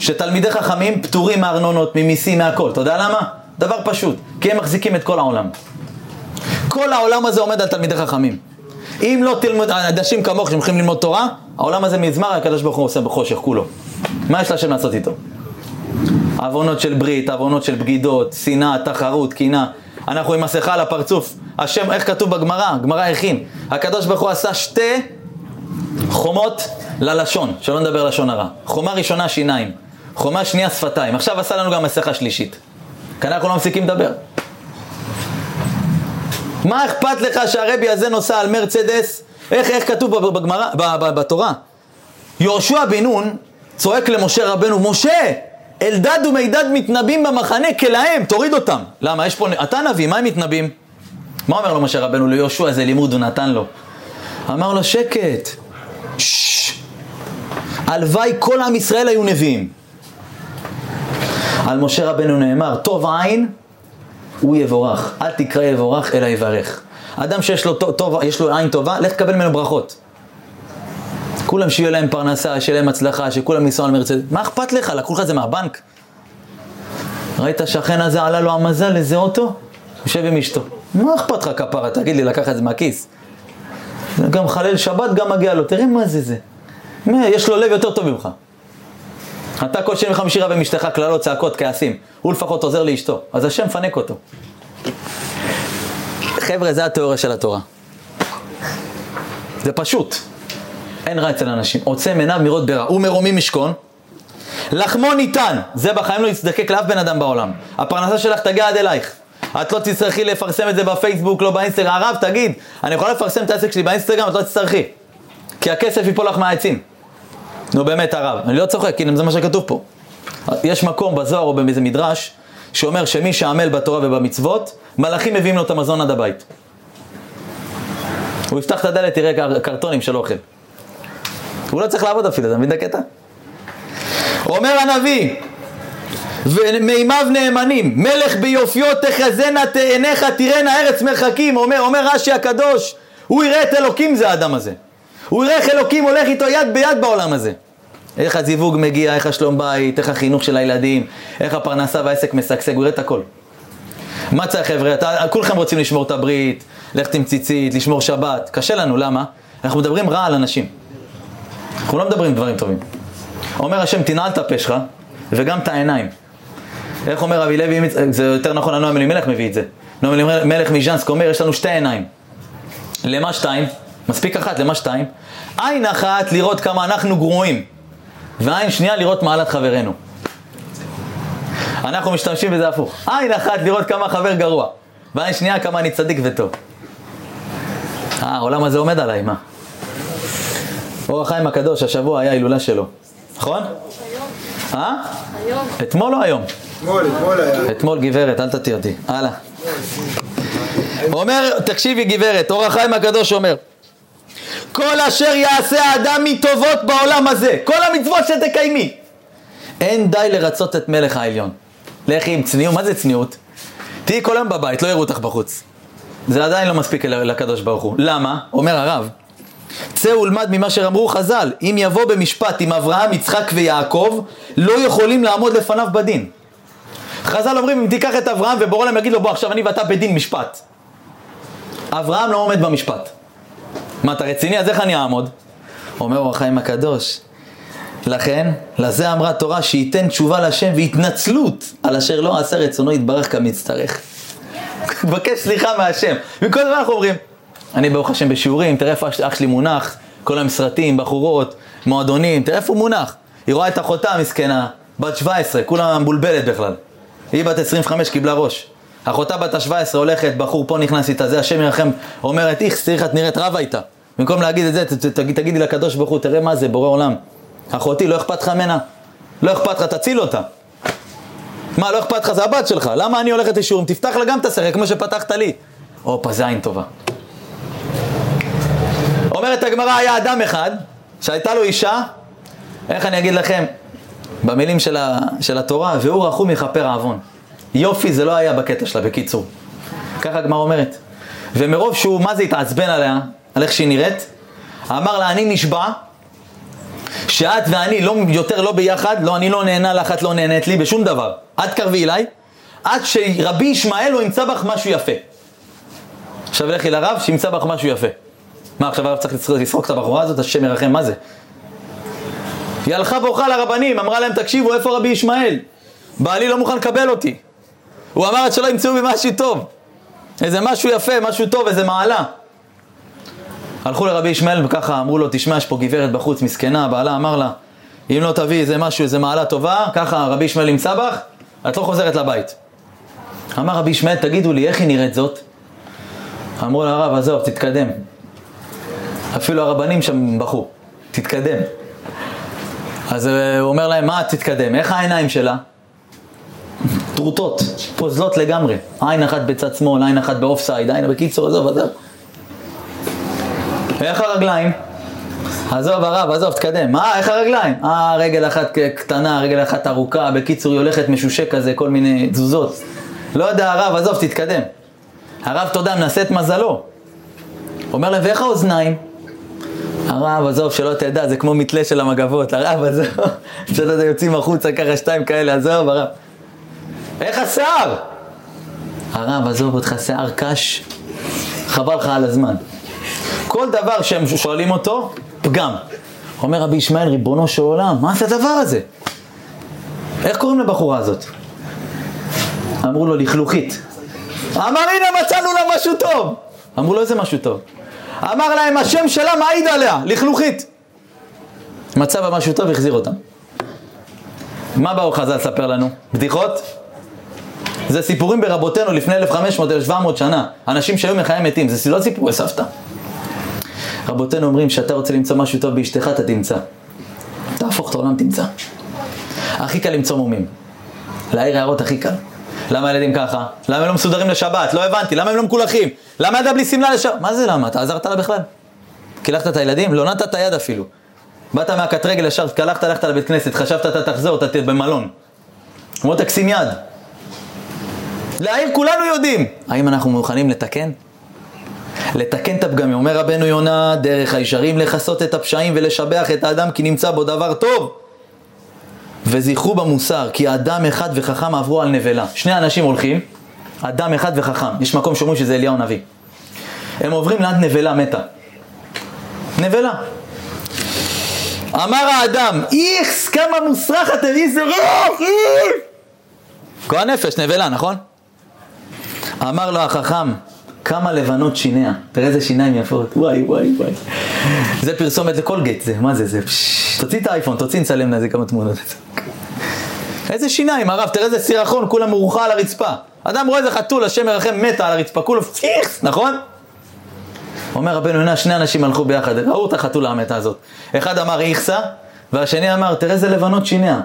שתלמידי חכמים פטורים מארנונות, ממיסים, מהכל. אתה יודע למה? דבר פשוט, כי הם מחזיקים את כל העולם. כל העולם הזה עומד על תלמידי חכמים. אם לא תלמוד, אנשים כמוך שהולכים ללמוד תורה, העולם הזה מזמר, הקדוש ברוך הוא עושה בחושך כולו. מה יש להשם לעשות איתו? עוונות של ברית, עוונות של בגידות, שנאה, תחרות, קינה. אנחנו עם מסכה על הפרצוף. השם, איך כתוב בגמרא? גמרא הכין. הקדוש ברוך הוא עשה שתי חומות ללשון, שלא נדבר לשון הרע. חומה ראשונה שיניים, חומה שנייה שפתיים. עכשיו עשה לנו גם מסכה שלישית. כאן אנחנו לא מפסיקים לדבר. מה אכפת לך שהרבי הזה נוסע על מרצדס? איך, איך כתוב בגמרא, בתורה? יהושע בן נון צועק למשה רבנו, משה, אלדד ומידד מתנבאים במחנה כלהם, תוריד אותם. למה? יש פה, אתה נביא, מה הם מתנבאים? מה אומר לו משה רבנו ליהושע? איזה לימוד הוא נתן לו. אמר לו, שקט. הלוואי כל עם ישראל היו נביאים. על משה רבנו נאמר, טוב עין, הוא יבורך. אל תקרא יבורך, אלא יברך. אדם שיש לו, טוב, יש לו עין טובה, לך תקבל ממנו ברכות. כולם שיהיה להם פרנסה, שיהיה להם הצלחה, שכולם ייסעו על מרצדס. מה אכפת לך? לקחו לך את זה מהבנק? ראית שהשכן הזה עלה לו המזל איזה אוטו? יושב עם אשתו. מה אכפת לך כפרה? תגיד לי, לקח את זה מהכיס. גם חלל שבת גם מגיע לו, תראה מה זה זה. יש לו לב יותר טוב ממך. אתה כל שני וחמישי רב עם אשתך, קללות, צעקות, כעסים. הוא לפחות עוזר לאשתו, אז השם מפנק אותו. חבר'ה, זה התיאוריה של התורה. זה פשוט. אין רע אצל אנשים. עוצם עיניו מראות ברע. ומרומי משכון. לחמו ניתן. זה בחיים לא יצדקק לאף בן אדם בעולם. הפרנסה שלך תגיע עד אלייך. את לא תצטרכי לפרסם את זה בפייסבוק, לא באינסטגרם. הרב, תגיד, אני יכולה לפרסם את העסק שלי באינסטגרם? את לא תצטרכי. כי הכסף ייפול לך מהעצים. נו באמת הרב, אני לא צוחק, הנה זה מה שכתוב פה. יש מקום בזוהר או באיזה מדרש שאומר שמי שעמל בתורה ובמצוות, מלאכים מביאים לו את המזון עד הבית. הוא יפתח את הדלת, תראה קרטונים של אוכל. הוא לא צריך לעבוד אפילו, אתה מבין את הקטע? אומר הנביא, ומימיו נאמנים, מלך ביופיו תחזינה תעיניך תראינה ארץ מרחקים, אומר, אומר רש"י הקדוש, הוא יראה את אלוקים זה האדם הזה. הוא יראה איך אלוקים הולך איתו יד ביד בעולם הזה. איך הזיווג מגיע, איך השלום בית, איך החינוך של הילדים, איך הפרנסה והעסק משגשג, הוא יראה את הכל. מה צריך חבר'ה? כולכם רוצים לשמור את הברית, ללכת עם ציצית, לשמור שבת. קשה לנו, למה? אנחנו מדברים רע על אנשים. אנחנו לא מדברים דברים טובים. אומר השם, תנעל את הפה שלך, וגם את העיניים. איך אומר רבי לוי, זה יותר נכון, הנועם אלימלך מביא את זה. נועם אלימלך מז'נסק אומר, יש לנו שתי עיניים. למה שתיים? מספיק אחת, למה שתיים? עין אחת לראות כמה אנחנו גרועים, ועין שנייה לראות מעלת חברנו. אנחנו משתמשים בזה הפוך. עין אחת לראות כמה חבר גרוע, ועין שנייה כמה אני צדיק וטוב. אה, העולם הזה עומד עליי, מה? אור החיים הקדוש, השבוע היה הילולה שלו. נכון? אה? היום. אתמול או היום? אתמול, אתמול היה. אתמול גברת, אל תטי אותי. הלאה. אומר, תקשיבי גברת, אור החיים הקדוש אומר כל אשר יעשה האדם מטובות בעולם הזה, כל המצוות שתקיימי אין די לרצות את מלך העליון. לכי עם צניעות, מה זה צניעות? תהיי כל היום בבית, לא יראו אותך בחוץ. זה עדיין לא מספיק לקדוש ברוך הוא. למה? אומר הרב, צא ולמד ממה שאמרו חז"ל, אם יבוא במשפט עם אברהם, יצחק ויעקב, לא יכולים לעמוד לפניו בדין. חז"ל אומרים, אם תיקח את אברהם ובורא להם יגיד לו, בוא עכשיו אני ואתה בדין משפט. אברהם לא עומד במשפט. מה, אתה רציני? אז איך אני אעמוד? אומר אור החיים הקדוש, לכן, לזה אמרה תורה שייתן תשובה להשם והתנצלות על אשר לא עשה רצונו יתברך כמצטרך. מבקש סליחה מהשם. וכל הזמן אנחנו אומרים, אני ברוך השם בשיעורים, תראה איפה אח שלי מונח, כל היום סרטים, בחורות, מועדונים, תראה איפה הוא מונח. היא רואה את אחותה המסכנה, בת 17, כולה מבולבלת בכלל. היא בת 25, קיבלה ראש. אחותה בת ה-17 הולכת, בחור פה נכנס איתה, זה השם ירחם, אומרת, איכס, תראי את נראית רבה איתה. במקום להגיד את זה, תגיד, תגידי לקדוש ברוך הוא, תראה מה זה, בורא עולם. אחותי, לא אכפת לך ממנה? לא אכפת לך, תציל אותה. מה, לא אכפת לך, זה הבת שלך. למה אני הולכת לשיעורים? תפתח לה גם את הסרט, כמו שפתחת לי. הופה, זה עין טובה. אומרת הגמרא, היה אדם אחד, שהייתה לו אישה, איך אני אגיד לכם, במילים של, ה, של התורה, והוא רחום יכפר עוון. יופי זה לא היה בקטע שלה, בקיצור. ככה הגמרא אומרת. ומרוב שהוא, מה זה התעצבן עליה, על איך שהיא נראית, אמר לה, אני נשבע שאת ואני לא, יותר לא ביחד, לא, אני לא נהנה לך, את לא נהנית לי בשום דבר. את קרבי אליי, עד שרבי ישמעאל לא ימצא בך משהו יפה. עכשיו לכי לרב, שימצא בך משהו יפה. מה, עכשיו הרב צריך לסרוק את הבחורה הזאת, השם ירחם, מה זה? היא הלכה בוכה לרבנים, אמרה להם, תקשיבו, איפה רבי ישמעאל? בעלי לא מוכן לקבל אותי. הוא אמר עד שלא ימצאו בי משהו טוב. איזה משהו יפה, משהו טוב, איזה מעלה. הלכו לרבי ישמעאל וככה אמרו לו, תשמע, יש פה גברת בחוץ, מסכנה, בעלה אמר לה, אם לא תביא איזה משהו, איזה מעלה טובה, ככה רבי ישמעאל ימצא בך, את לא חוזרת לבית. אמר רבי ישמעאל, תגידו לי, איך היא נראית זאת? אמרו לרב, עזוב, תתקדם. אפילו הרבנים שם בכו, תתקדם. אז אה, הוא אומר להם, מה תתקדם? איך העיניים שלה? טרוטות, פוזלות לגמרי. עין אחת בצד שמאל, עין אחת באוף סייד, עין בקיצור, עזוב, עזוב. איך הרגליים? עזוב הרב, עזוב, תקדם. מה, איך הרגליים? אה, רגל אחת קטנה, רגל אחת ארוכה, בקיצור היא הולכת משושק כזה, כל מיני תזוזות. לא יודע הרב, עזוב, תתקדם. הרב, תודה, מנסה את מזלו. אומר להם, ואיך האוזניים? הרב, עזוב, שלא תדע, זה כמו מתלה של המגבות. הרב, עזוב, שאתה יוצאים החוצה ככה שתיים כאלה, עזוב, הרב. איך השיער? הרב, עזוב אותך, שיער קש, חבל לך על הזמן. כל דבר שהם שואלים אותו, פגם. אומר רבי ישמעאל, ריבונו של עולם, מה זה הדבר הזה? איך קוראים לבחורה הזאת? אמרו לו, לכלוכית. אמר, הנה מצאנו לה משהו טוב. אמרו לו, איזה משהו טוב? אמר להם, השם שלה מעיד עליה, לכלוכית. מצא בה טוב, החזיר אותם. מה באו חז"ל לספר לנו? בדיחות? זה סיפורים ברבותינו לפני 1500-1700 שנה. אנשים שהיו מחיי מתים, זה לא סיפורי סבתא. רבותינו אומרים שאתה רוצה למצוא משהו טוב באשתך, אתה תמצא. תהפוך את העולם, תמצא. הכי קל למצוא מומים. להעיר הערות הכי קל. למה הילדים ככה? למה הם לא מסודרים לשבת? לא הבנתי. למה הם לא מקולחים? למה ילדה בלי שמלה לשבת? מה זה למה? אתה עזרת לה בכלל? קילחת את הילדים? לא נתת יד אפילו. באת מהקטרגל ישר, קלחת, הלכת לבית כנסת, חשבת אתה תחזור, אתה במלון. אמרו תקסים יד. להעיר כולנו יודעים. האם אנחנו מוכנים לתקן? לתקן את הפגמים. אומר רבנו יונה, דרך הישרים לכסות את הפשעים ולשבח את האדם כי נמצא בו דבר טוב. וזכרו במוסר, כי אדם אחד וחכם עברו על נבלה. שני אנשים הולכים, אדם אחד וחכם. יש מקום שאומרים שזה אליהו הנביא. הם עוברים ליד נבלה מתה. נבלה. אמר האדם, איכס, כמה מוסרח אתם, איזה רוח, איכס! כהן נפש, נבלה, נכון? אמר לו החכם, כמה לבנות שיניה, תראה איזה שיניים יפות, וואי וואי וואי. זה פרסומת לקולגייט, זה, מה זה, זה, תוציא את האייפון, תוציא נצלם לזה כמה תמונות. איזה שיניים, הרב, תראה איזה סירחון, כולה מרוחה על הרצפה. אדם רואה איזה חתול, השם מרחם, מתה על הרצפה, כולו פיכס, נכון? אומר רבנו יונה, שני אנשים הלכו ביחד, ראו את החתולה המתה הזאת. אחד אמר איכסה, והשני אמר, תראה איזה לבנות שיניה.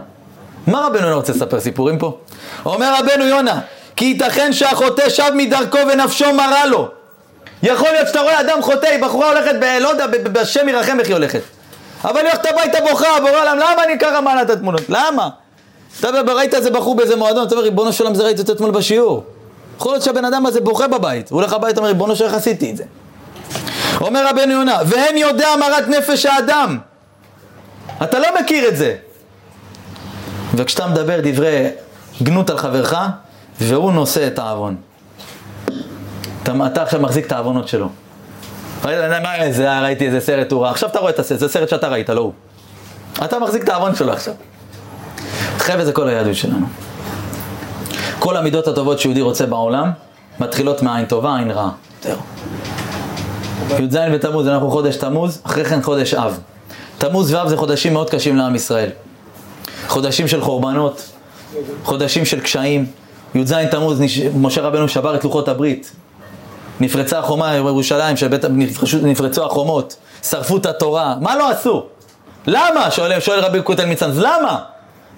מה רבנו יונה רוצה לספר סיפורים פה? אומר רבנו יונה, כי ייתכן שהחוטא שב מדרכו ונפשו מרה לו. יכול להיות שאתה רואה אדם חוטא, היא בחורה הולכת, ב, לא יודע, בשם ירחם איך היא הולכת. אבל היא הולכת הביתה בוכה, בורא עולם, למה אני ככה מעלה את התמונות? למה? אתה ראית איזה בחור באיזה מועדון, אתה אומר, ריבונו של עולם, זה ראיתי אותו אתמול בשיעור. יכול להיות שהבן אדם הזה בוכה בבית, הוא הולך הביתה, אומר, ריבונו של איך עשיתי את זה. אומר רבנו יונה, ואין יודע מרת נפש האדם. אתה לא מכיר את זה. וכשאתה מדבר דברי גנות על חברך, והוא נושא את העוון. אתה, אתה עכשיו מחזיק את העוונות שלו. מה ראיתי איזה סרט הוא רע, עכשיו אתה רואה את הסרט, זה סרט שאתה ראית, לא הוא. אתה מחזיק את העוון שלו עכשיו. חבר'ה זה כל היהדות שלנו. כל המידות הטובות שיהודי רוצה בעולם, מתחילות מעין טובה, עין רעה. י"ז בתמוז, אנחנו חודש תמוז, אחרי כן חודש אב. תמוז ואב זה חודשים מאוד קשים לעם ישראל. חודשים של חורבנות, חודשים של קשיים. י"ז תמוז, משה רבנו שבר את לוחות הברית. נפרצה החומה בירושלים, שבית, נפרצו החומות, שרפו את התורה, מה לא עשו? למה? שואל, שואל רבי קוטל מצאנז, למה?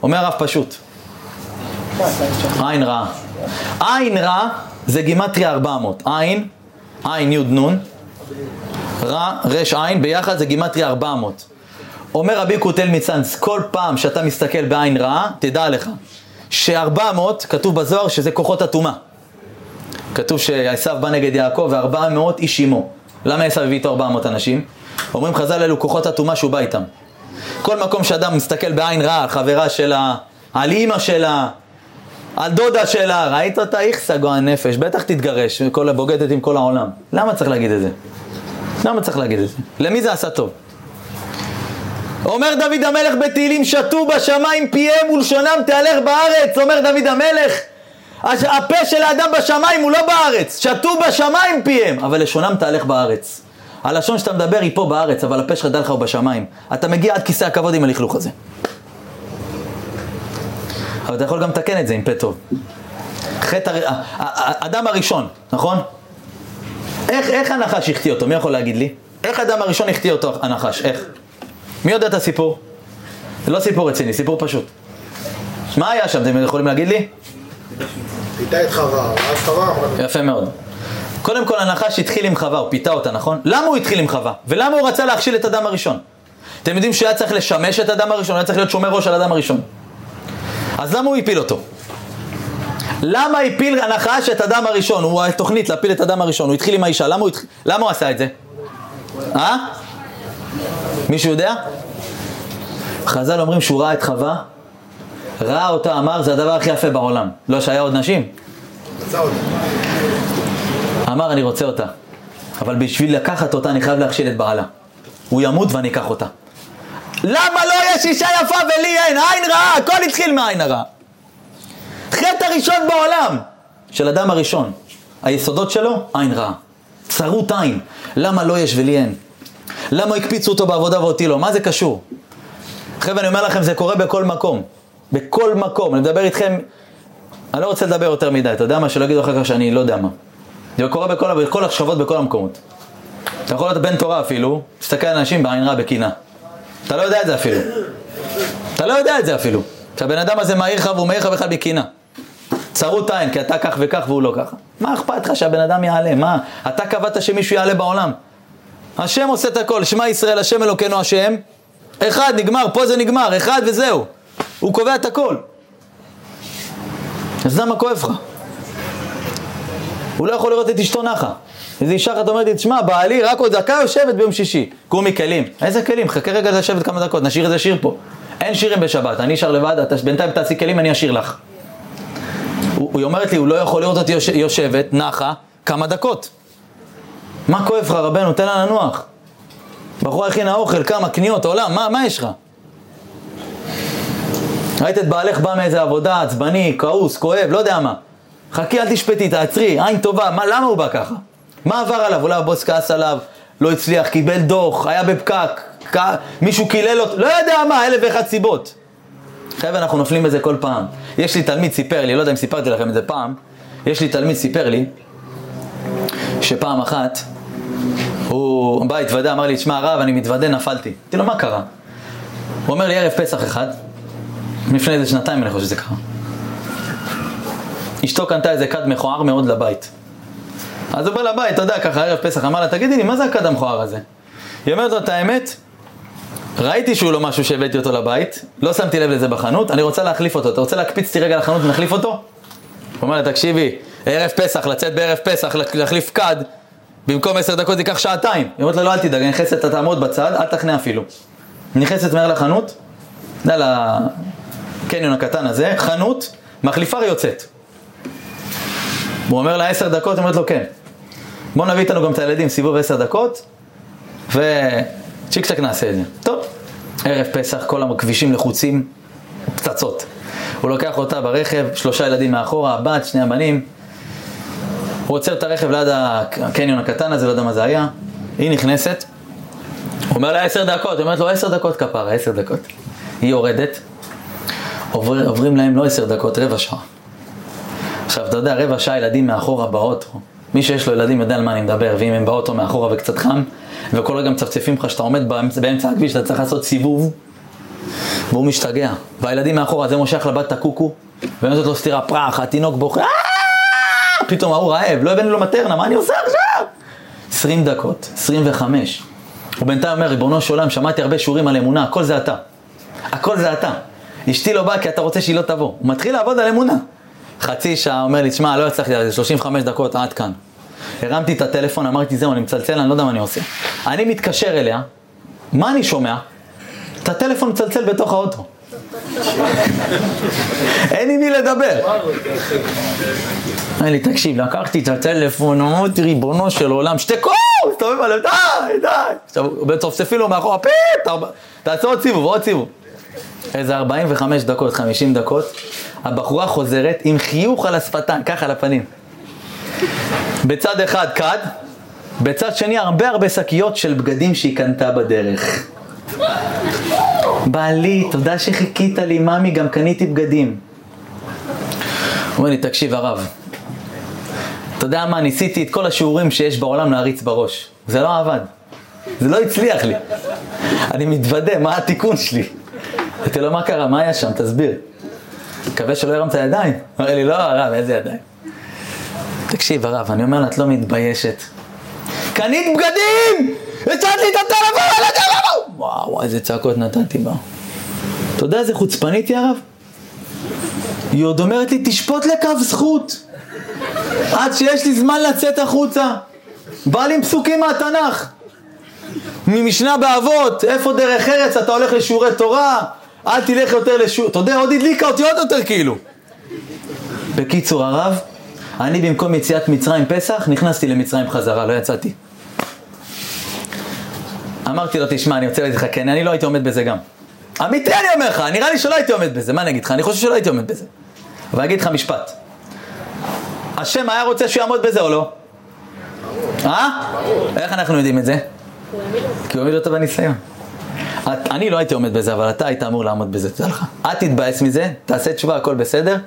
אומר הרב פשוט. עין רע. עין רע זה גימטריה 400. עין, עין י' נ', רע, רש עין, ביחד זה גימטריה 400. אומר רבי קוטל מצאנז, כל פעם שאתה מסתכל בעין רעה, תדע לך ש-400, כתוב בזוהר שזה כוחות הטומאה. כתוב שעשו בא נגד יעקב ו-400 איש עמו. למה עשו הביא איתו 400 אנשים? אומרים חז"ל אלו כוחות הטומאה שהוא בא איתם. כל מקום שאדם מסתכל בעין רעה על חברה שלה, על אימא שלה, על דודה שלה, ראית אותה? איכסה גוען נפש, בטח תתגרש, כל הבוגדת עם כל העולם. למה צריך להגיד את זה? למה צריך להגיד את זה? למי זה עשה טוב? אומר דוד המלך בתהילים, שתו בשמיים פיהם ולשונם תהלך בארץ, אומר דוד המלך, הפה של האדם בשמיים הוא לא בארץ, שתו בשמיים פיהם, אבל לשונם תהלך בארץ. הלשון שאתה מדבר היא פה בארץ, אבל הפה שלך דע לך הוא בשמיים. אתה מגיע עד כיסא הכבוד עם הלכלוך הזה. אבל אתה יכול גם לתקן את זה עם פה טוב. חטא, האדם הראשון, נכון? איך, איך הנחש החטיא אותו? מי יכול להגיד לי? איך האדם הראשון החטיא אותו הנחש? איך? מי יודע את הסיפור? זה לא סיפור רציני, סיפור פשוט. מה היה שם? אתם יכולים להגיד לי? פיתה את חווה, אז חווה... יפה מאוד. קודם כל הנחש התחיל עם חווה, הוא פיתה אותה, נכון? למה הוא התחיל עם חווה? ולמה הוא רצה להכשיל את אדם הראשון? אתם יודעים שהיה צריך לשמש את אדם הראשון, היה צריך להיות שומר ראש על אדם הראשון. אז למה הוא הפיל אותו? למה הפיל הנחש את אדם הראשון? הוא התוכנית להפיל את אדם הראשון, הוא התחיל עם האישה, למה הוא, התח... למה הוא עשה את זה? אה? מישהו יודע? חז"ל אומרים שהוא ראה את חווה, ראה אותה, אמר, זה הדבר הכי יפה בעולם. לא שהיה עוד נשים? אמר, אני רוצה אותה. אבל בשביל לקחת אותה אני חייב להכשיל את בעלה. הוא ימות ואני אקח אותה. למה לא יש אישה יפה ולי אין? עין רעה, הכל התחיל מעין הרע. חטא הראשון בעולם של אדם הראשון. היסודות שלו, עין רעה. צרות עין. למה לא יש ולי אין? למה הקפיצו אותו בעבודה ואותי לא? מה זה קשור? חבר'ה, אני אומר לכם, זה קורה בכל מקום. בכל מקום. אני מדבר איתכם, אני לא רוצה לדבר יותר מדי, אתה יודע מה? שלא יגידו אחר כך שאני לא יודע מה. זה קורה בכל, בכל השכבות, בכל המקומות. אתה יכול להיות בן תורה אפילו, תסתכל על אנשים בעין רע, בקינה. אתה לא יודע את זה אפילו. אתה לא יודע את זה אפילו. שהבן אדם הזה מעיר לך והוא מעיר לך בכלל בקינה. צרות עין, כי אתה כך וכך והוא לא ככה. מה אכפת לך שהבן אדם יעלה? מה? אתה קבעת שמישהו יעלה בעולם. השם עושה את הכל, שמע ישראל, השם אלוקינו השם. אחד, נגמר, פה זה נגמר, אחד וזהו. הוא קובע את הכל. אז למה כואב לך? הוא לא יכול לראות את אשתו נחה. איזה אישה אחת אומרת לי, תשמע, בעלי רק עוד דקה יושבת ביום שישי. קומי כלים. איזה כלים? חכה רגע לשבת כמה דקות, נשאיר איזה שיר פה. אין שירים בשבת, אני אשאר לבד, אתה בינתיים תעשי כלים, אני אשאיר לך. היא אומרת לי, הוא לא יכול לראות אותי יושבת, נחה, כמה דקות. מה כואב לך רבנו? תן לה לנוח. בחורה הכינה אוכל, כמה קניות, עולם, מה, מה יש לך? ראית את בעלך בא מאיזה עבודה, עצבני, כעוס, כואב, לא יודע מה. חכי, אל תשפטי, תעצרי, עין טובה, מה, למה הוא בא ככה? מה עבר עליו? אולי הבוס כעס עליו, לא הצליח, קיבל דוח, היה בפקק, כ... מישהו קילל אותו, לא יודע מה, אלף ואחת סיבות. חבר'ה, אנחנו נופלים בזה כל פעם. יש לי תלמיד סיפר לי, לא יודע אם סיפרתי לכם את זה פעם, יש לי תלמיד סיפר לי, שפעם אחת, הוא בא, התוודה, אמר לי, תשמע הרב, אני מתוודה, נפלתי. אמרתי לו, מה קרה? הוא אומר לי, ערב פסח אחד, לפני איזה שנתיים אני חושב שזה קרה. אשתו קנתה איזה כד מכוער מאוד לבית. אז הוא בא לבית, אתה יודע, ככה ערב פסח, אמר לה, תגידי לי, מה זה הכד המכוער הזה? היא אומרת לו, את האמת, ראיתי שהוא לא משהו שהבאתי אותו לבית, לא שמתי לב לזה בחנות, אני רוצה להחליף אותו. אתה רוצה להקפיץ אותי רגע לחנות ונחליף אותו? הוא אומר לה, תקשיבי, ערב פסח, לצאת בערב פסח, להחליף כד, במקום עשר דקות זה ייקח שעתיים. היא אומרת לה, לא, אל תדאג, נכנסת, אתה תעמוד בצד, אל תחנה אפילו. נכנסת מהר לחנות, אתה יודע, לקניון הקטן הזה, חנות, מחליפה ויוצאת. הוא אומר לה עשר דקות, היא אומרת לו כן. בוא נביא איתנו גם את הילדים, סיבוב עשר דקות, וצ'יק צ'ק נעשה את זה. טוב, ערב פסח, כל הכבישים לחוצים, פצצות. הוא לוקח אותה ברכב, שלושה ילדים מאחורה, הבת, שני הבנים. הוא עוצר את הרכב ליד הקניון הקטן הזה, לא יודע מה זה היה. היא נכנסת, הוא אומר לה עשר דקות, היא אומרת לו עשר דקות כפרה, עשר דקות. היא יורדת, עובר, עוברים להם לא עשר דקות, רבע שעה. עכשיו, אתה יודע, רבע שעה ילדים מאחורה באוטו. מי שיש לו ילדים יודע על מה אני מדבר, ואם הם באוטו מאחורה וקצת חם, וכל רגע מצפצפים לך שאתה עומד באמצע, באמצע הכביש, אתה צריך לעשות סיבוב, והוא משתגע. והילדים מאחורה, זה מושך לבת את הקוקו, ונותנת לו סטירה פרח, התינוק בוכה, פתאום ההוא רעב, לא הבאנו לו מטרנה, מה אני עושה עכשיו? 20 דקות, 25. הוא בינתיים אומר, ריבונו של עולם, שמעתי הרבה שיעורים על אמונה, הכל זה אתה. הכל זה אתה. אשתי לא באה כי אתה רוצה שהיא לא תבוא. הוא מתחיל לעבוד על אמונה. חצי שעה, אומר לי, תשמע, לא הצלחתי, זה 35 דקות, עד כאן. הרמתי את הטלפון, אמרתי, זהו, אני מצלצל, אני לא יודע מה אני עושה. אני מתקשר אליה, מה אני שומע? את הטלפון מצלצל בתוך האוטו. אין עם מי לדבר. אמר לי, תקשיב, לקחתי את הטלפון, אמרתי, ריבונו של עולם, שתקו! מסתובב עליהם, די, די. עכשיו, מצופצפים לו מאחורה, פיפ, תעשה עוד סיבוב, עוד סיבוב. איזה 45 דקות, 50 דקות, הבחורה חוזרת עם חיוך על השפתיים, ככה על הפנים. בצד אחד כד, בצד שני הרבה הרבה שקיות של בגדים שהיא קנתה בדרך. בעלי, תודה שחיכית לי, ממי, גם קניתי בגדים. אומר לי, תקשיב הרב, אתה יודע מה, ניסיתי את כל השיעורים שיש בעולם להריץ בראש. זה לא עבד. זה לא הצליח לי. אני מתוודה, מה התיקון שלי? אמרתי לו, מה קרה? מה היה שם? תסביר. מקווה שלא הרמת ידיים. אמר לי, לא, הרב, איזה ידיים? תקשיב, הרב, אני אומר לה, את לא מתביישת. קנית בגדים! הצעת לי את הטלפון! וואו, וואו, איזה צעקות נתתי בה. אתה יודע איזה חוצפנית היא, הרב? היא עוד אומרת לי, תשפוט לקו זכות. עד שיש לי זמן לצאת החוצה. בא לי עם פסוקים מהתנ"ך. ממשנה באבות, איפה דרך ארץ אתה הולך לשיעורי תורה, אל תלך יותר לשיעור, אתה יודע, עוד הדליקה אותי עוד יותר כאילו. בקיצור הרב, אני במקום יציאת מצרים פסח, נכנסתי למצרים חזרה, לא יצאתי. אמרתי לו, תשמע, אני רוצה להגיד לך, כן, אני לא הייתי עומד בזה גם. אמיתי אני אומר לך, נראה לי שלא הייתי עומד בזה, מה אני אגיד לך? אני חושב שלא הייתי עומד בזה. אבל אגיד לך משפט. השם היה רוצה שהוא יעמוד בזה או לא? אה? איך אנחנו יודעים את זה? כי הוא העמיד אותו בניסיון. אני לא הייתי עומד בזה, אבל אתה היית אמור לעמוד בזה, תדע לך. אל תתבאס מזה, תעשה תשובה, הכל בסדר,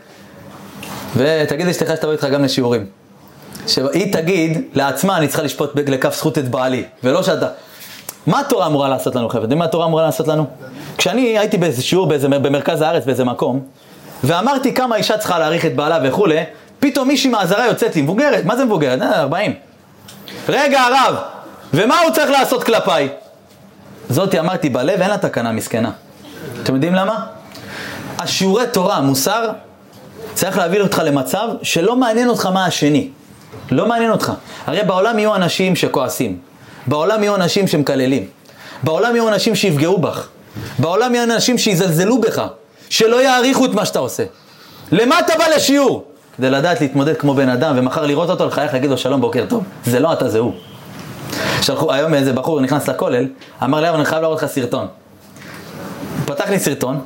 ותגיד לאשתך שתבוא איתך גם לשיעורים. שהיא תגיד לעצמה, אני צריכה לשפוט לכף זכות את בעלי, ולא שאתה... מה התורה אמורה לעשות לנו, חבר'ה? מה התורה אמורה לעשות לנו? כשאני הייתי באיזה שיעור באיזה, במרכז הארץ, באיזה מקום, ואמרתי כמה אישה צריכה להעריך את בעלה וכולי, פתאום מישהי מהעזרה יוצאת לי, מבוגרת, מה זה מבוגרת? אה, 40. רגע, הרב, ומה הוא צריך לעשות כלפיי? זאתי אמרתי בלב, אין לה תקנה מסכנה. אתם יודעים למה? השיעורי תורה, מוסר, צריך להביא אותך למצב שלא מעניין אותך מה השני. לא מעניין אותך. הרי בעולם יהיו אנשים שכועסים. בעולם יהיו אנשים שמקללים. בעולם יהיו אנשים שיפגעו בך. בעולם יהיו אנשים שיזלזלו בך. שלא יעריכו את מה שאתה עושה. למה אתה בא לשיעור? כדי לדעת להתמודד כמו בן אדם, ומחר לראות אותו, לחייך להגיד לו שלום, בוקר טוב. זה לא אתה, זה הוא. שלחו, היום איזה בחור נכנס לכולל, אמר לי, אבל אני חייב להראות לך סרטון. פתח לי סרטון,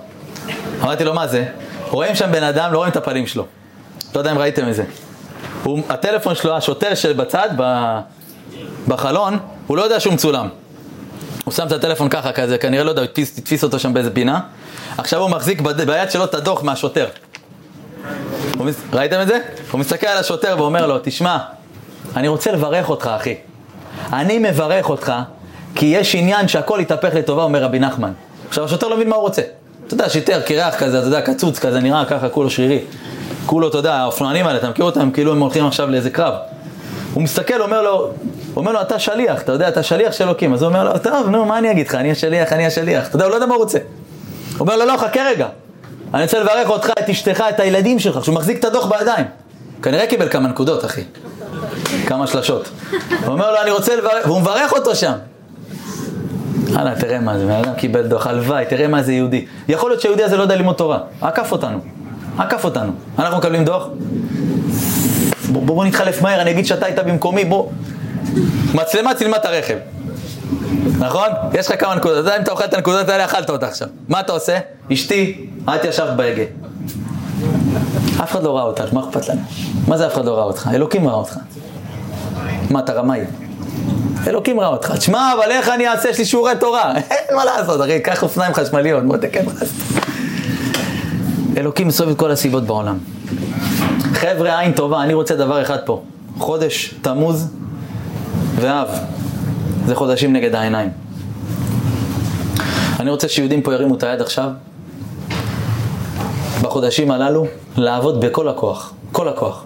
אמרתי לו, מה זה? רואים שם בן אדם, לא רואים את הפנים שלו. לא יודע אם ראיתם את זה. הוא, הטלפון שלו, השוטר שבצד, בחלון, הוא לא יודע שהוא מצולם. הוא שם את הטלפון ככה כזה, כנראה לא יודע, הוא התפיס אותו שם באיזה פינה. עכשיו הוא מחזיק בד- ביד שלו את הדוח מהשוטר. מס- ראיתם את זה? הוא מסתכל על השוטר ואומר לו, תשמע, אני רוצה לברך אותך, אחי. אני מברך אותך, כי יש עניין שהכל יתהפך לטובה, אומר רבי נחמן. עכשיו, השוטר לא מבין מה הוא רוצה. אתה יודע, שיטר, קרח כזה, אתה יודע, קצוץ כזה, נראה ככה, כולו שרירי. כולו, אתה יודע, האופנוענים האלה, אתה מכיר אותם, כאילו הם הולכים עכשיו לאיזה קרב. הוא מסתכל, אומר לו, אומר לו, אתה שליח, אתה יודע, אתה שליח של אלוקים. אז הוא אומר לו, טוב, נו, מה אני אגיד לך, אני השליח, אני השליח. אתה יודע, הוא לא יודע מה הוא רוצה. הוא אומר לו, לא, חכה רגע. אני רוצה לברך אותך, את אשתך, את הילדים שלך, שהוא מחזיק את הדוח בידיים. כנראה קיבל כמה נקודות, אחי. כמה שלשות. הוא אומר לו, אני רוצה לברך, והוא מברך אותו שם. הלאה, תראה מה זה, בן אדם קיבל דוח, הלוואי, תראה מה זה יהודי. יכול להיות שהיהודי הזה לא יודע ללמוד תורה, עקף אותנו, עקף אותנו. אנחנו מקבלים דוח? בוא, בוא, בוא נתחלף מהר, אני אגיד שאתה היית במקומי, בוא. מצלמה צילמה את הרכב. נכון? יש לך כמה נקודות, אם אתה אוכל את הנקודות האלה, אכלת אותה עכשיו. מה אתה עושה? אשתי, את ישבת בהגה. אף אחד לא ראה אותך, מה אכפת לנו? מה זה אף אחד לא ראה אותך? אלוקים ראה אותך. מה, אתה רמאי? אלוקים ראה אותך. תשמע, אבל איך אני אעשה? יש לי שיעורי תורה. אין מה לעשות, אחי, קח אופניים חשמליות, בוא תקן לך. אלוקים מסובב את כל הסיבות בעולם. חבר'ה, עין טובה, אני רוצה דבר אחד פה. חודש תמוז ואב. זה חודשים נגד העיניים. אני רוצה שיהודים פה ירימו את היד עכשיו, בחודשים הללו, לעבוד בכל הכוח. כל הכוח.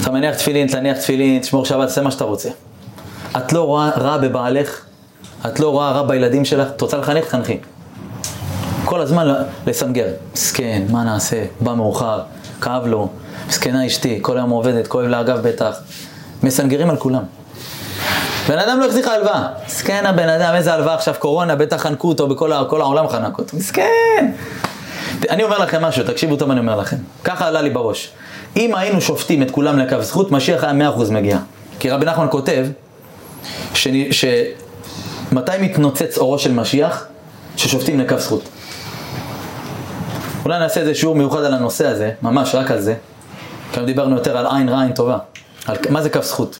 אתה מניח תפילין, תניח תפילין, תשמור שבת, תעשה מה שאתה רוצה. את לא רואה רע בבעלך, את לא רואה רע בילדים שלך, את רוצה לחנך, תחנכי. כל הזמן לסנגר. מסכן, מה נעשה? בא מאוחר, כאב לו, מסכנה אשתי, כל היום עובדת, כואב לה אגב בטח. מסנגרים על כולם. בן אדם לא החזיק הלוואה. מסכן הבן אדם, איזה הלוואה עכשיו, קורונה, בטח חנקו אותו, בכל העולם חנק אותו. מסכן. אני אומר לכם משהו, תקשיבו טוב אני אומר לכם. ככה עלה לי בראש. אם היינו שופטים את כולם לקו זכות, משיח היה 100% מגיע. כי רבי נחמן כותב, ש... ש... מתנוצץ אורו של משיח? ששופטים לקו זכות. אולי נעשה איזה שיעור מיוחד על הנושא הזה, ממש רק על זה. היום דיברנו יותר על עין רע, עין טובה. מה זה כף זכות.